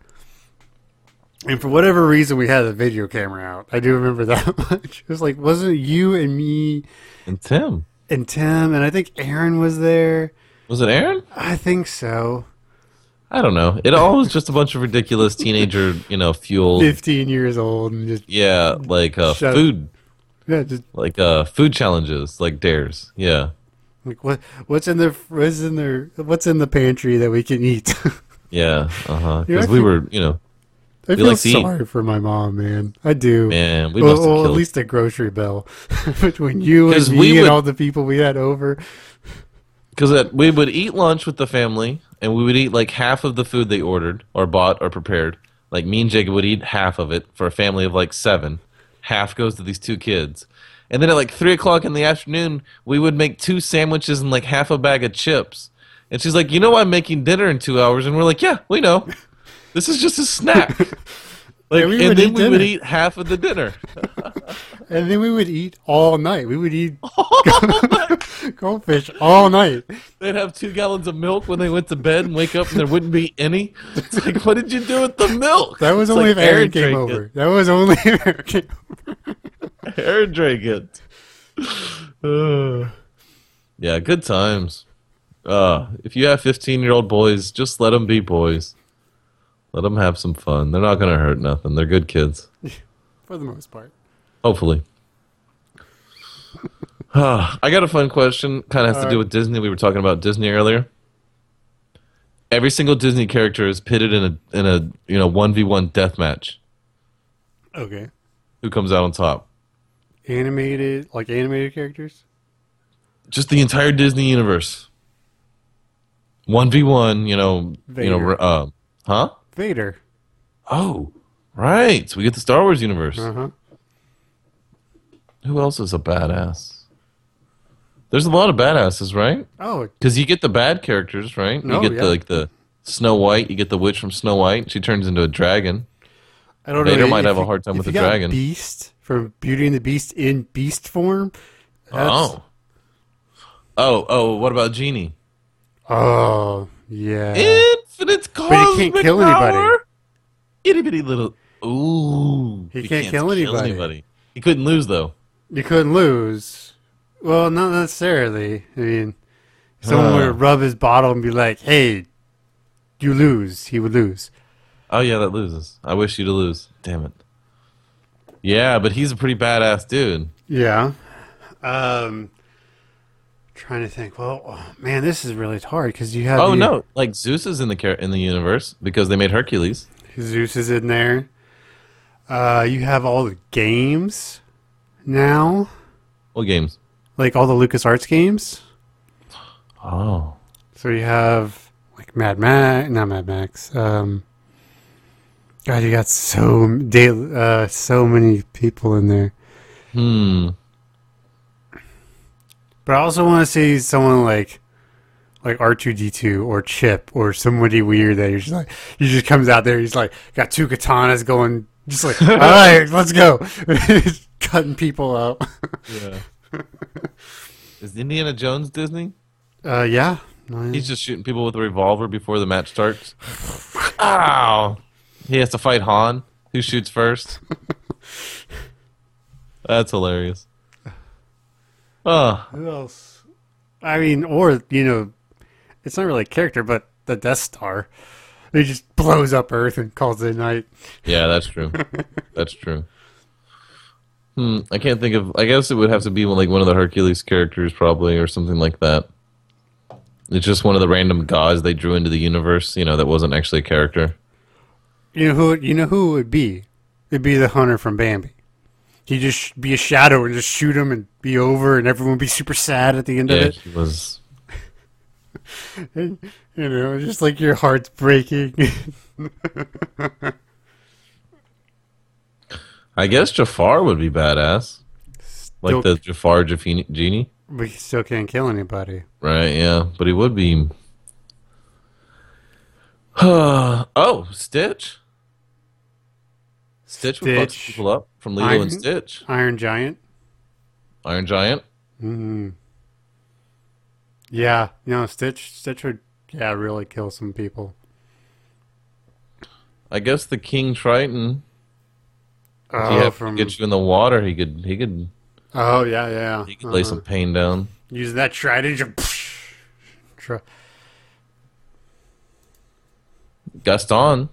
and for whatever reason, we had the video camera out. I do remember that much. It was like, wasn't it you and me And Tim, and Tim, and I think Aaron was there. was it Aaron? I think so. I don't know. It all was just a bunch of ridiculous teenager, you know, fuel. Fifteen years old, and just Yeah, like uh, food, yeah, just like uh, food challenges, like dares. Yeah. Like what? What's in the what's in there? What's in the pantry that we can eat? Yeah, uh huh. You know, I Because we were, you know, I feel like sorry for my mom, man. I do. man, we well, must well, at least a grocery bill between you and me we and all the people we had over. Because we would eat lunch with the family, and we would eat like half of the food they ordered or bought or prepared. Like me and Jacob would eat half of it for a family of like seven. Half goes to these two kids. And then at like three o'clock in the afternoon, we would make two sandwiches and like half a bag of chips. And she's like, "You know, I'm making dinner in two hours," and we're like, "Yeah, we know. This is just a snack." Like, Yeah, and then we would eat half of the dinner. And then we would eat all night. We would eat goldfish all night. They'd have two gallons of milk when they went to bed and wake up, and there wouldn't be any. It's like, what did you do with the milk? That was It's only like, if Aaron came over. That was only if Aaron came over. It. Aaron it. Uh, yeah, good times. Uh, if you have 15 year old boys, just let them be boys. Let them have some fun. They're not going to hurt nothing. They're good kids. For the most part. Hopefully. I got a fun question. Kind of has to do with Disney. We were talking about Disney earlier. Every single Disney character is pitted in a in a you know one v one death match. Okay. Who comes out on top? Animated, like animated characters? Just the entire Disney universe. One v one. You know. You know. Uh, huh? Vader. Oh, right. So we get the Star Wars universe. Uh huh. Who else is a badass? There's a lot of badasses, right? Oh, Because you get the bad characters, right? You get yeah. the like the Snow White. You get the witch from Snow White. She turns into a dragon. I don't Vader know. might have a hard time with you the dragon. Beast from Beauty and the Beast in beast form. Oh. Oh, oh, what about Genie? Oh, yeah. Infinite he cosmic can't kill anybody. power. Itty bitty little. Ooh. He can't kill anybody. He couldn't lose though. You couldn't lose. Well, not necessarily. I mean, someone Huh. would ah. rub his bottle and be like, "Hey, you lose." He would lose. Oh yeah, that loses. I wish you to lose. Damn it. Yeah, but he's a pretty badass dude. Yeah. Um, trying to think. Well, oh, man, this is really hard because you have. Oh the- no, like Zeus is in the char- in the universe because they made Hercules. Zeus is in there. Uh, you have all the games now, What games? like all the LucasArts games. Oh. So you have like Mad Max, not Mad Max. Um, God, you got so da- uh, so many people in there. Hmm. But I also want to see someone like like R two D two or Chip or somebody weird that you're just like he just comes out there. He's like got two katanas going, just like all right, let's go, cutting people up. Yeah. is Indiana Jones Disney? Uh, yeah, He's just shooting people with a revolver before the match starts. Ow! He has to fight Han, who shoots first. That's hilarious. Oh, Who else? I mean, or you know, it's not really a character, but the Death Star. He just blows up Earth and calls it a night. yeah, that's true. That's true. Hmm, I can't think of. I guess it would have to be like one of the Hercules characters, probably, or something like that. It's just one of the random gods they drew into the universe. You know, that wasn't actually a character. You know who? You know who it would be? It'd be the hunter from Bambi. He'd just be a shadow and just shoot him and be over, and everyone would be super sad at the end Yeah, of it. he was. You know, just like your heart's breaking. I guess Jafar would be badass, like Still- the Jafar genie. but he still can't kill anybody. Right, yeah, but he would be. oh, Stitch. Stitch would fuck people up from Lilo Iron- and Stitch. Iron Giant. Iron Giant. Mm. Yeah, no, Stitch. Stitch would, yeah, really kill some people. I guess the King Triton. Oh, he from get you in the water, he could. He could. oh yeah, yeah. He could lay Uh-huh. some pain down. Use that trident. Just. Gaston.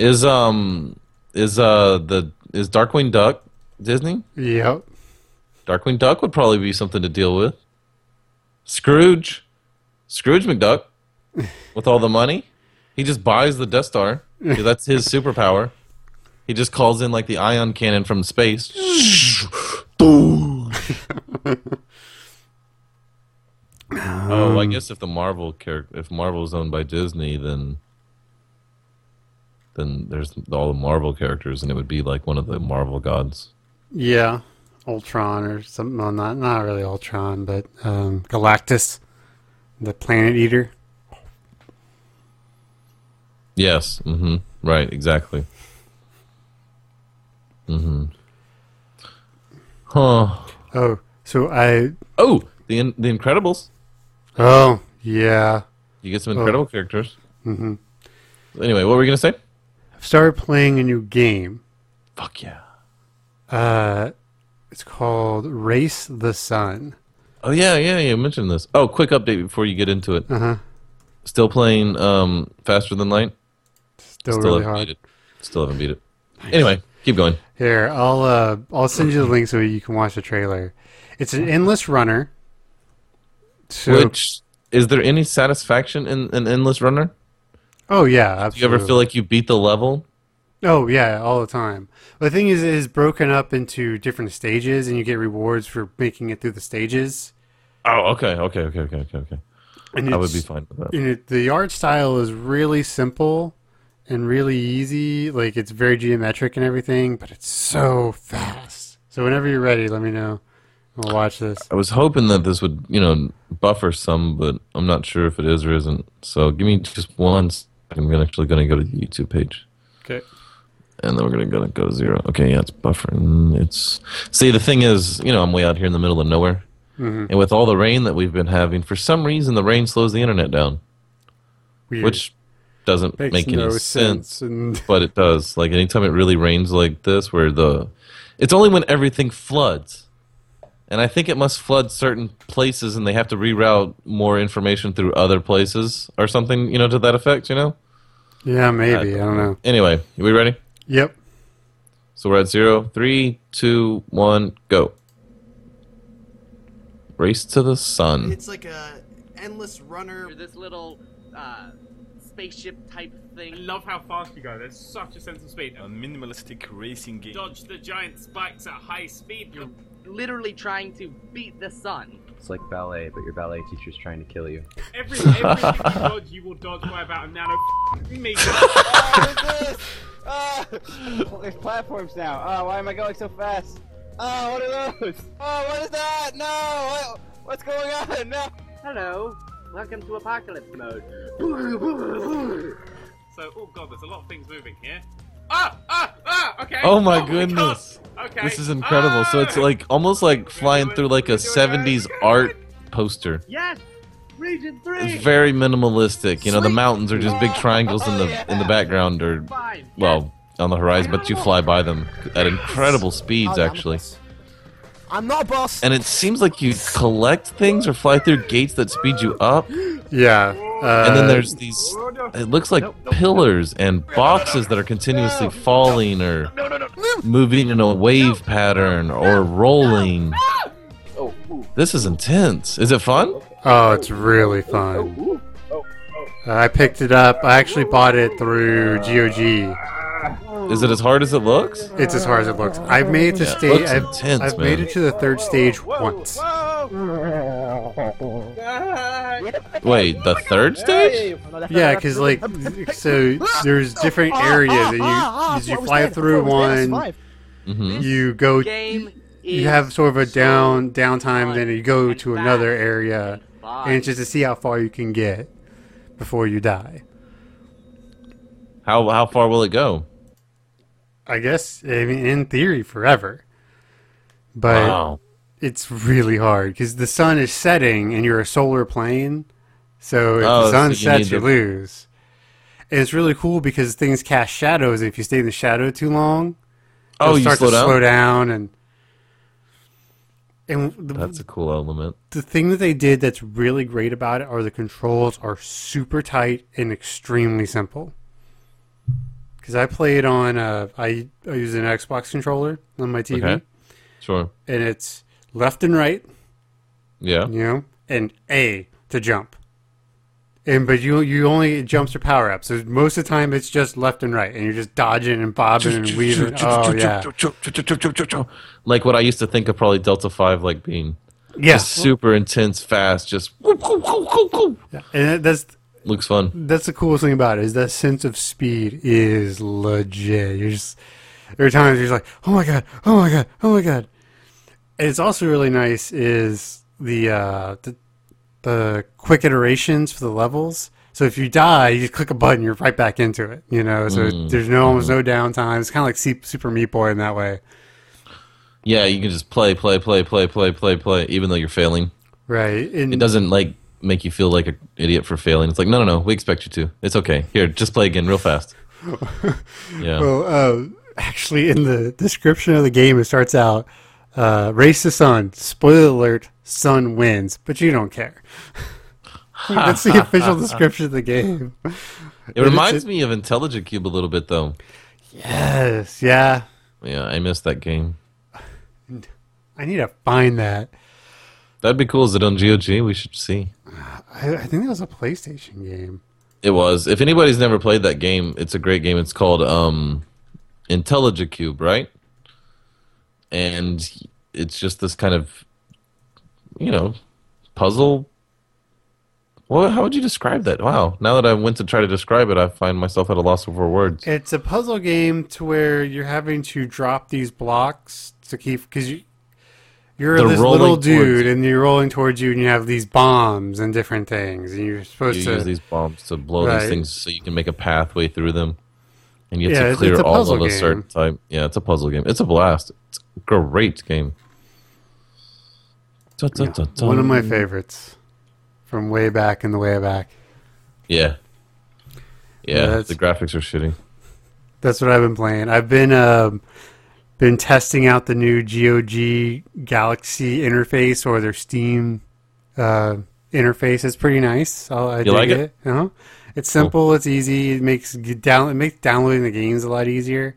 Is um is uh the is Darkwing Duck Disney? Yep. Darkwing Duck would probably be something to deal with. Scrooge, Scrooge McDuck, with all the money, he just buys the Death Star. That's his superpower. He just calls in like the ion cannon from space. Boom. Oh, I Um, guess if the Marvel character, if Marvel is owned by Disney, then then there's all the Marvel characters, and it would be like one of the Marvel gods. Yeah, Ultron or something. Well, not not really Ultron, but um, Galactus, the Planet Eater. Yes. Mm-hmm. Right. Exactly. Mm-hmm. Huh. Oh, so I. Oh, the In- the Incredibles. Oh, yeah. You get some Oh. incredible characters. hmm Anyway, what were we gonna say? Started playing a new game. Fuck yeah. Uh, it's called Race the Sun. Oh yeah, yeah, you Mentioned this. Oh, quick update before you get into it. Uh huh. Still playing um, Faster Than Light. Still, Still really haven't hard. beat it. Still haven't beat it. Anyway, keep going. Here, I'll uh, I'll send you the link so you can watch the trailer. It's an endless runner. So, Which is there any satisfaction in an endless runner? Oh yeah, absolutely. Do you ever feel like you beat the level? Oh yeah, all the time. The thing is, it is broken up into different stages, and you get rewards for making it through the stages. Oh, okay, okay, okay, okay, okay, okay. And I would be fine with that. And it, the art style is really simple and really easy. Like it's very geometric and everything, but it's so fast. So whenever you're ready, let me know. We'll watch this. I was hoping that this would, you know, buffer some, but I'm not sure if it is or isn't. So give me just one. I'm actually going to go to the YouTube page. Okay. and then we're gonna go, go to zero. Okay, yeah, it's buffering. It's see the thing is, you know, I'm way out here in the middle of nowhere, hmm and with all the rain that we've been having, for some reason the rain slows the internet down, Weird. which doesn't makes make no any sense, And but it does. Like anytime it really rains like this, where the it's only when everything floods. And I think it must flood certain places, and they have to reroute more information through other places, or something, you know, to that effect. You know. yeah, maybe I don't know. Anyway, are we ready? Yep. So we're at zero, three, two, one, go. Race to the sun. It's like a endless runner. Or this little uh, spaceship type thing. I thing. love how fast you go. There's such a sense of speed. A minimalistic racing game. Dodge the giant spikes at high speed. You're literally trying to beat the sun. It's like ballet, but your ballet teacher's trying to kill you. Every every you dodge, you will dodge by about a nano meter. Oh, what's this? Ah! There's platforms now. Oh, why am I going so fast? Oh, what are those? Oh, what is that? No! What, what's going on? No! Hello, welcome to apocalypse mode. So, oh god, there's a lot of things moving here. Ah, ah, ah. Okay. Oh my God. goodness. Okay. This is incredible. So it's Ah! like almost like flying through like a 70s art poster. yes, region three. It's very minimalistic. You know, the mountains are just big triangles in the in the background or well, on the horizon, but you fly by them at incredible speeds actually. I'm not a boss. And it seems like you collect things or fly through gates that speed you up. Yeah. Uh, And then there's these it looks like pillars and boxes that are continuously falling or moving in a wave pattern or rolling. Oh, ooh. This is intense. Is it fun? Oh, it's really fun. Ooh. Oh, Uh, I picked it up. I actually bought it through GOG. Is it as hard as it looks? It's as hard as it looks. I've made it to Yeah, stage. looks I've, intense, I've made it to the third stage once. Wait, the third stage? Yeah, because like, so there's different areas, and you as you fly through one, hmm you go, Game. you have sort of a down downtime, then you go to another area, and and it's just to see how far you can get before you die. How how far will it go? I guess I mean in theory forever, but Wow. it's really hard because the sun is setting and you're a solar plane. So if Oh, the sun you sets, you to- lose. And it's really cool because things cast shadows. And if you stay in the shadow too long, Oh, you start slow to down. slow down. And and the, That's a cool element. the thing that they did that's really great about it are the controls are super tight and extremely simple. Because I played on, uh, I, I use an Xbox controller on my TV, Okay. Sure. and it's left and right, Yeah. you know, and A to jump. And but you you only jumps or power ups. So most of the time it's just left and right, and you're just dodging and bobbing and weaving. Oh yeah, Like what I used to think of probably Delta Five like being. Yeah, Just super intense, fast. Just yeah. and that's looks fun. that's the coolest thing about it is that sense of speed is legit. You're just every time you're just like, oh my god, oh my god, oh my god. And it's also really nice is the uh, the the quick iterations for the levels. So if you die, you just click a button, you're right back into it. You know, so Mm. there's no almost no downtime. It's kind of like Super Meat Boy in that way, Yeah, you can just play, play, play, play, play, play, play, even though you're failing. right? And It doesn't like make you feel like an idiot for failing. It's like, no, no, no, we expect you to. It's okay. Here, just play again, real fast. Yeah. Well, uh, actually, in the description of the game, it starts out uh, "Race the Sun." Spoiler alert: Sun wins, but you don't care. That's the official description of the game. It reminds me of Intelligent Qube a little bit, though. Yes, yeah. Yeah, I missed that game. I need to find that. That'd be cool. Is it on GOG? We should see. I, I think that was a PlayStation game. It was. If anybody's never played that game, it's a great game. It's called um, Intelligent Qube, right? And it's just this kind of, you know, puzzle. Well, how would you describe that? Wow. Now that I went to try to describe it, I find myself at a loss for words. It's a puzzle game to where you're having to drop these blocks to keep because you. You're They're this rolling little dude, and you're rolling towards you, and you have these bombs and different things, and you're supposed You to use these bombs to blow Right. these things so you can make a pathway through them. And you have Yeah, to clear all puzzle of a certain type. Yeah, it's a puzzle game. It's a blast. It's a great game. Dun, dun, dun, dun. One of my favorites from way back in the way back. Yeah. Yeah, Yeah, the graphics are shitty. That's what I've been playing. I've been um, been testing out the new GOG Galaxy interface or their Steam uh, interface. It's pretty nice. I, I You like it? it. Uh-huh. It's simple. It's easy. It makes down. It makes downloading the games a lot easier.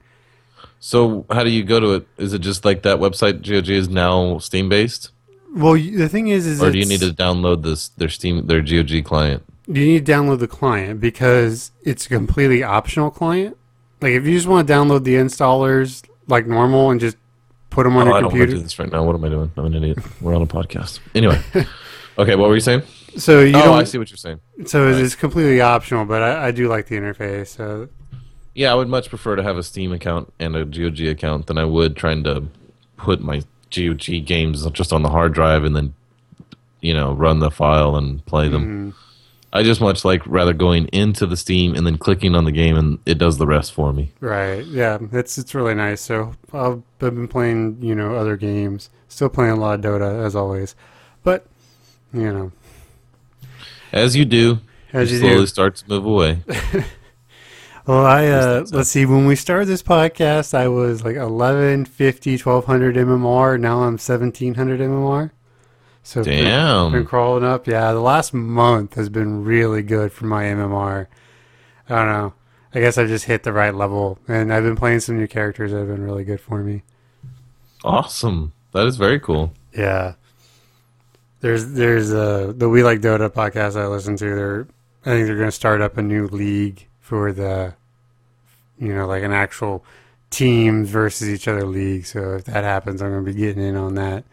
So, how do you go to it? Is it just like that website GOG is now Steam based, Well, the thing is, is or do you need to download this their Steam their GOG client? you need to download the client because it's a completely optional client. Like if you just want to download the installers like normal and just put them on Oh, your I don't want to computer, do this right now. What am I doing? I'm an idiot. We're on a podcast. Anyway, okay. What were you saying? so you oh, don't. I see what you're saying. So Right. it's completely optional, but I, I do like the interface. So Yeah, I would much prefer to have a Steam account and a GOG account than I would trying to put my GOG games just on the hard drive and then, you know, run the file and play them. Mm-hmm. I just much like rather going into the Steam and then clicking on the game and it does the rest for me. right, yeah, it's it's really nice. So I've been playing you know other games, still playing a lot of Dota as always, but you know As you do, as you you slowly do. start to move away. Well, I uh, let's see. When we started this podcast, I was like 11, 50, 1200 MMR. Now I'm 1700 MMR. So Damn. been crawling up. Yeah, the last month has been really good for my MMR. I don't know. I guess I just hit the right level, and I've been playing some new characters that have been really good for me. Awesome. That is very cool. Yeah. There's there's uh the We Like Dota podcast I listen to. They're I think they're gonna start up a new league for the you know, like an actual teams versus each other league. So if that happens I'm gonna be getting in on that.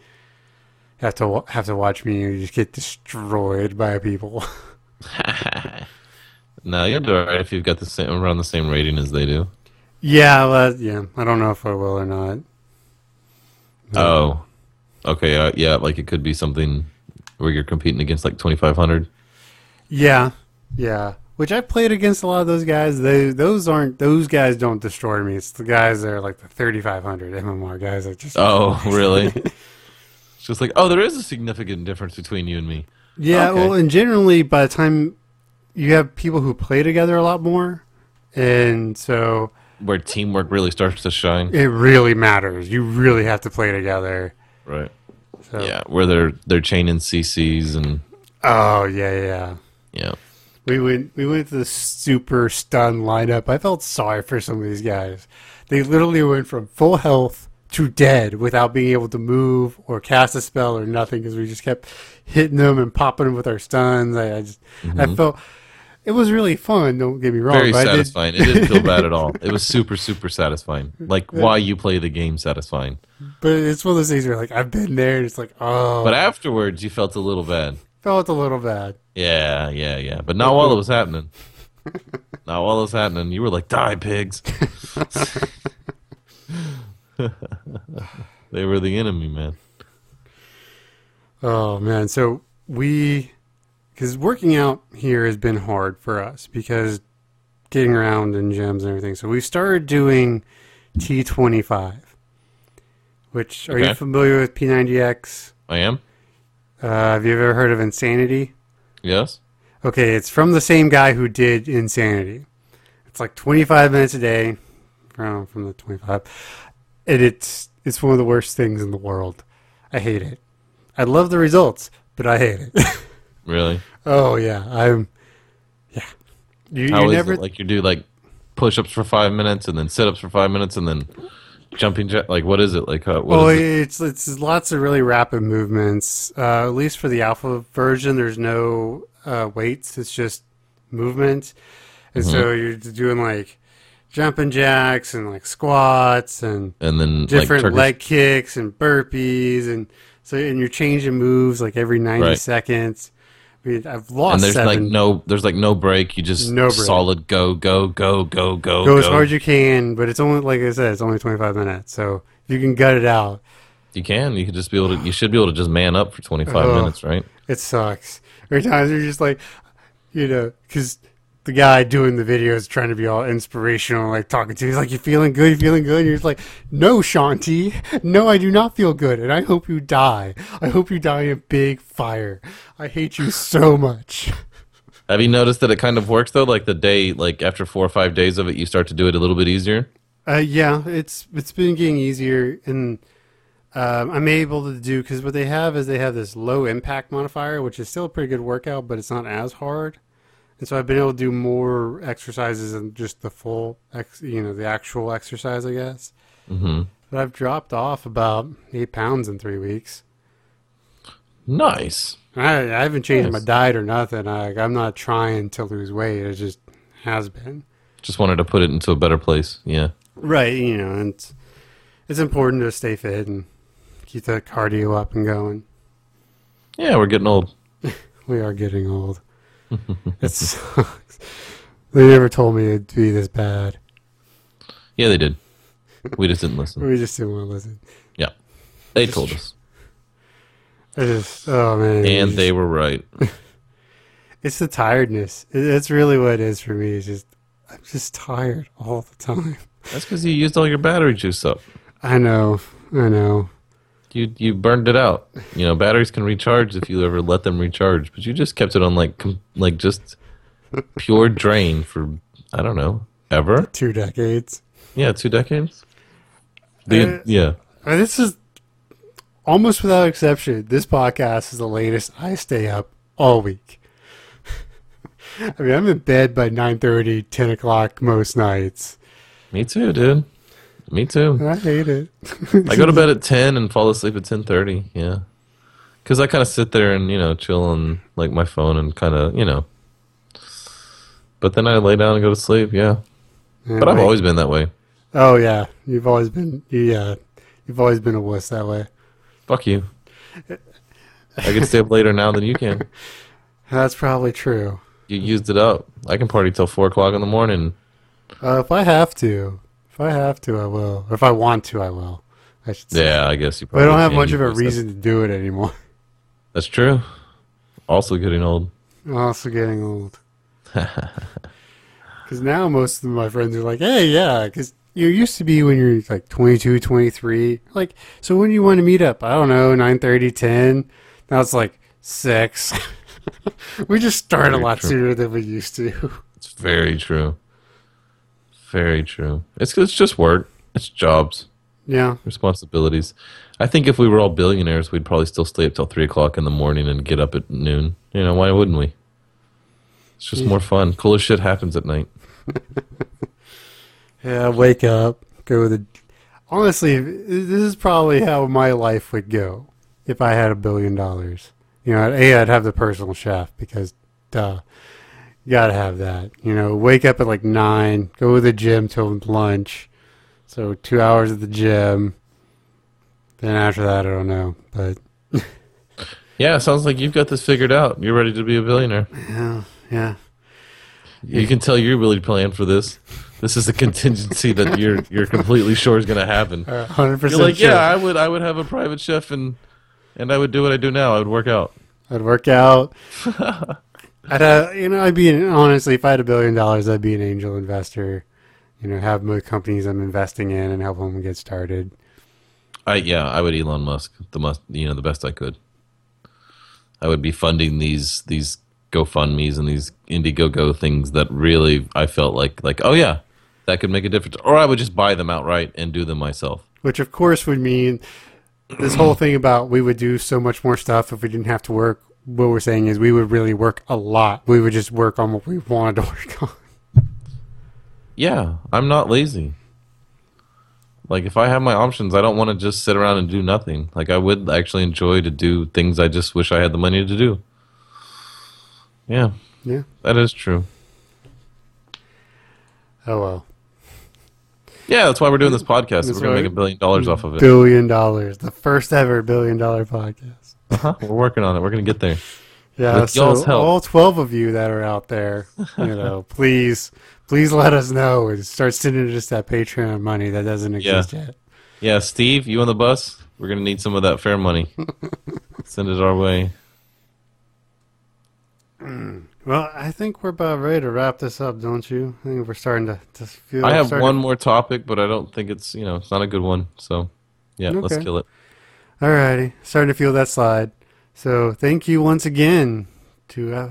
Have to have to watch me just get destroyed by people. no, you'll do alright if you've got the same around the same rating as they do. yeah, well, yeah. I don't know if I will or not. Oh, okay. Uh, yeah, like it could be something where you're competing against like 2,500. Yeah, yeah. Which I played against a lot of those guys. They those aren't those guys don't destroy me. It's the guys that are like the 3500 MMR guys that just Oh, really? It's just like, oh, there is a significant difference between you and me. Yeah, Okay. well, and generally by the time you have people who play together a lot more, and so Where teamwork really starts to shine. it really matters. You really have to play together. Right. So, Yeah, where they're they're chaining CCs and Oh yeah, yeah. yeah. We went we went to the super stun lineup. I felt sorry for some of these guys. They literally went from full health to dead without being able to move or cast a spell or nothing because we just kept hitting them and popping them with our stuns. I, I just I mm-hmm. felt it was really fun. Don't get me wrong. Very but I did- satisfying. It didn't feel bad at all. It was super, super satisfying. Like why you play the game satisfying. But it's one of those things where like I've been there. and It's like oh, But afterwards, you felt a little bad. felt a little bad. Yeah, yeah, yeah. But not while it was happening. not while it was happening. You were like, die, pigs. they were the enemy, man. Oh man, so we because working out here has been hard for us because getting around in gyms and everything. So we started doing T twenty five. Which are you familiar with P90X? I am? Uh, have you ever heard of Insanity? Yes? Okay, it's from the same guy who did Insanity. It's like 25 minutes a day from from the 25. And it's it's one of the worst things in the world. I hate it. I love the results, but I hate it. Really? oh yeah, I'm yeah. You, How you is never it? Like you do like push ups for five minutes and then sit ups for five minutes and then jumping jack like what is it? Like uh, what is it? it's it's lots of really rapid movements. Uh, at least for the alpha version, there's no uh, weights. It's just movement, and Mm-hmm. so you're doing like jumping jacks and like squats and And then different like leg kicks and burpees and so and you're changing moves like every 90 Right. seconds. I mean, I've lost and there's seven. like no there's like no break. You just No break. solid go go go go go go as hard as you can, but it's only like I said, it's only 25 minutes. So if you can gut it out, You can. You could just be able to. You should be able to just man up for 25 Oh. minutes, right? It sucks. Every time you're just like, you know, because the guy doing the video is trying to be all inspirational, like talking to you. He's like, "You feeling good? You feeling good?" And you're just like, "No, Shaun T, no, I do not feel good, and I hope you die. I hope you die in a big fire. I hate you so much." Have you noticed that it kind of works though? Like the day, like after four or five days of it, you start to do it a little bit easier. Uh, yeah, it's it's been getting easier, and um, I'm able to do because what they have is they have this low impact modifier, which is still a pretty good workout, but it's not as hard. And so I've been able to do more exercises than just the full, ex, you know, the actual exercise, I guess. hmm But I've dropped off about eight pounds in three weeks. Nice. I, I haven't changed Nice. my diet or nothing. I, I'm not trying to lose weight. It just has been. Just wanted to put it into a better place. Yeah. Right, you know, and it's, it's important to stay fit and keep the cardio up and going. Yeah, we're getting old. We are getting old. it sucks. They never told me it'd be this bad. Yeah, they did. We just didn't listen. We just didn't want to listen. Yeah, they told us, I just, oh man. and they were right. It's the tiredness. It's really what it is for me. It's just, I'm just tired all the time. That's because you used all your battery juice up. I know. I know. You you burned it out. You know, batteries can recharge if you ever let them recharge, but you just kept it on like com- like just pure drain for I don't know ever. Two decades. Yeah, two decades. The, Uh, yeah, This is almost without exception. This podcast is the latest I stay up all week. I mean, I'm in bed by 9.30, 10 o'clock most nights. me too, dude. Me too. I hate it. I go to bed at ten and fall asleep at ten thirty. Yeah, because I kind of sit there and you know chill on like my phone and kind of you know. But then I lay down and go to sleep. Yeah, but I've Like- always been that way. Oh yeah, you've always been you yeah, you've always been a wuss that way. Fuck you. I can stay up later now than you can. That's probably true. You used it up. I can party till four o'clock in the morning. Uh, if I have to, if I have to, I will. Or if I want to, I will. I should say. Yeah, I guess you. But I Probably don't have much of a reason to do it anymore. That's true. Also getting old. Also getting old. Because now most of my friends are like, hey, yeah, because you used to be when you're like 22, 23. Like, so when do you want to meet up? I don't know, 9.30, 10. Now it's like 6. we just start a lot true. sooner than we used to. It's very true. Very true. It's it's just work. It's jobs. yeah. responsibilities. I think if we were all billionaires, we'd probably still stay up till three o'clock in the morning and get up at noon. You know, why wouldn't we? It's just more fun. Cooler shit happens at night. Yeah, wake up, go to the. Honestly, this is probably how my life would go if I had a billion dollars. You know, A, I'd have the personal chef because, duh. You gotta have that. You know, wake up at like nine, go to the gym till lunch. So two hours at the gym. Then after that, I don't know. But Yeah, sounds like you've got this figured out. You're ready to be a billionaire. yeah, yeah. You can tell you're really planning for this. This is a contingency that you're you're completely sure is going to happen. Hundred You're like, yeah, I would I would have a private chef and and I would do what I do now. I would work out. I'd work out. I'd, uh, you know, I'd be an, honestly, if I had a billion dollars, I'd be an angel investor. You know, have my companies I'm investing in and help them get started. I yeah, I would Elon Musk the must you know the best I could. I would be funding these these GoFundmes and these Indiegogo things that really I felt like like oh yeah, that could make a difference. Or I would just buy them outright and do them myself. Which, of course, would mean this whole thing about we would do so much more stuff if we didn't have to work. What we're saying is we would really work a lot. We would just work on what we wanted to work on. Yeah, I'm not lazy. Like if I have my options, I don't want to just sit around and do nothing. Like I would actually enjoy to do things I just wish I had the money to do. Yeah, Yeah. that is true. Oh well. Yeah, that's why we're doing this podcast. That's We're gonna make a billion dollars off of it. Billion dollars. The first ever billion dollar podcast. Uh-huh. We're working on it. We're gonna get there. Yeah, With so y'all's help. all twelve of you that are out there, you know, please, please let us know and start sending us that Patreon money that doesn't exist yet. Yeah, Steve, you on the bus? We're gonna need some of that fare money. Send it our way. Well, I think we're about ready to wrap this up, don't you? I think we're starting to, to feel. I have starting- one more topic, but I don't think it's you know it's not a good one. So yeah, let's kill it. Alrighty, starting to feel that slide. So thank you once again to uh,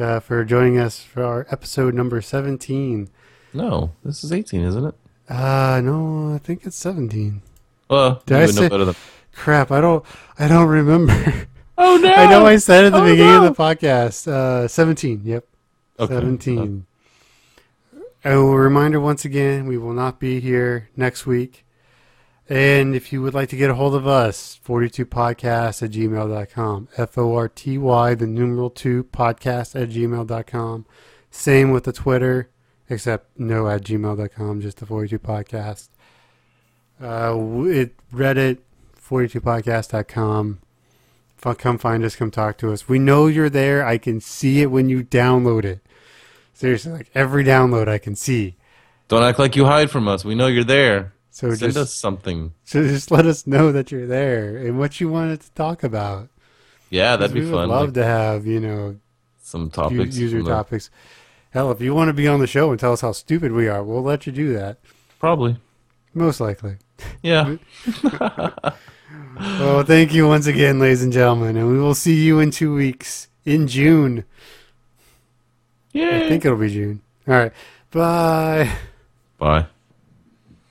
uh, for joining us for our episode number seventeen. No, this is 18, isn't it? Uh no, I think it's seventeen. Well, Did you I say- better than. Crap, I don't, I don't remember. Oh no! I know I said at the Oh, beginning no. of the podcast. Uh, seventeen. Yep. Okay. 17. A reminder once again, we will not be here next week. And if you would like to get a hold of us, 42podcast at gmail.com. F O R T Y, the numeral 2 podcast at gmail.com. Same with the Twitter, except no at gmail.com, just the 42 podcast. Uh, it, Reddit, 42podcast.com. F- Come find us, come talk to us. We know you're there. I can see it when you download it. Seriously, like every download I can see. Don't act like you hide from us. We know you're there. So Send just, us something. so just let us know that you're there and what you wanted to talk about. Yeah, that'd be fun. we would love Like, to have, you know, some topics. user topics. Hell, if you want to be on the show and tell us how stupid we are, we'll let you do that. Probably. Most likely. Yeah. Well, thank you once again, ladies and gentlemen, and we will see you in two weeks in June. Yeah. I think it'll be June. All right. Bye. Bye.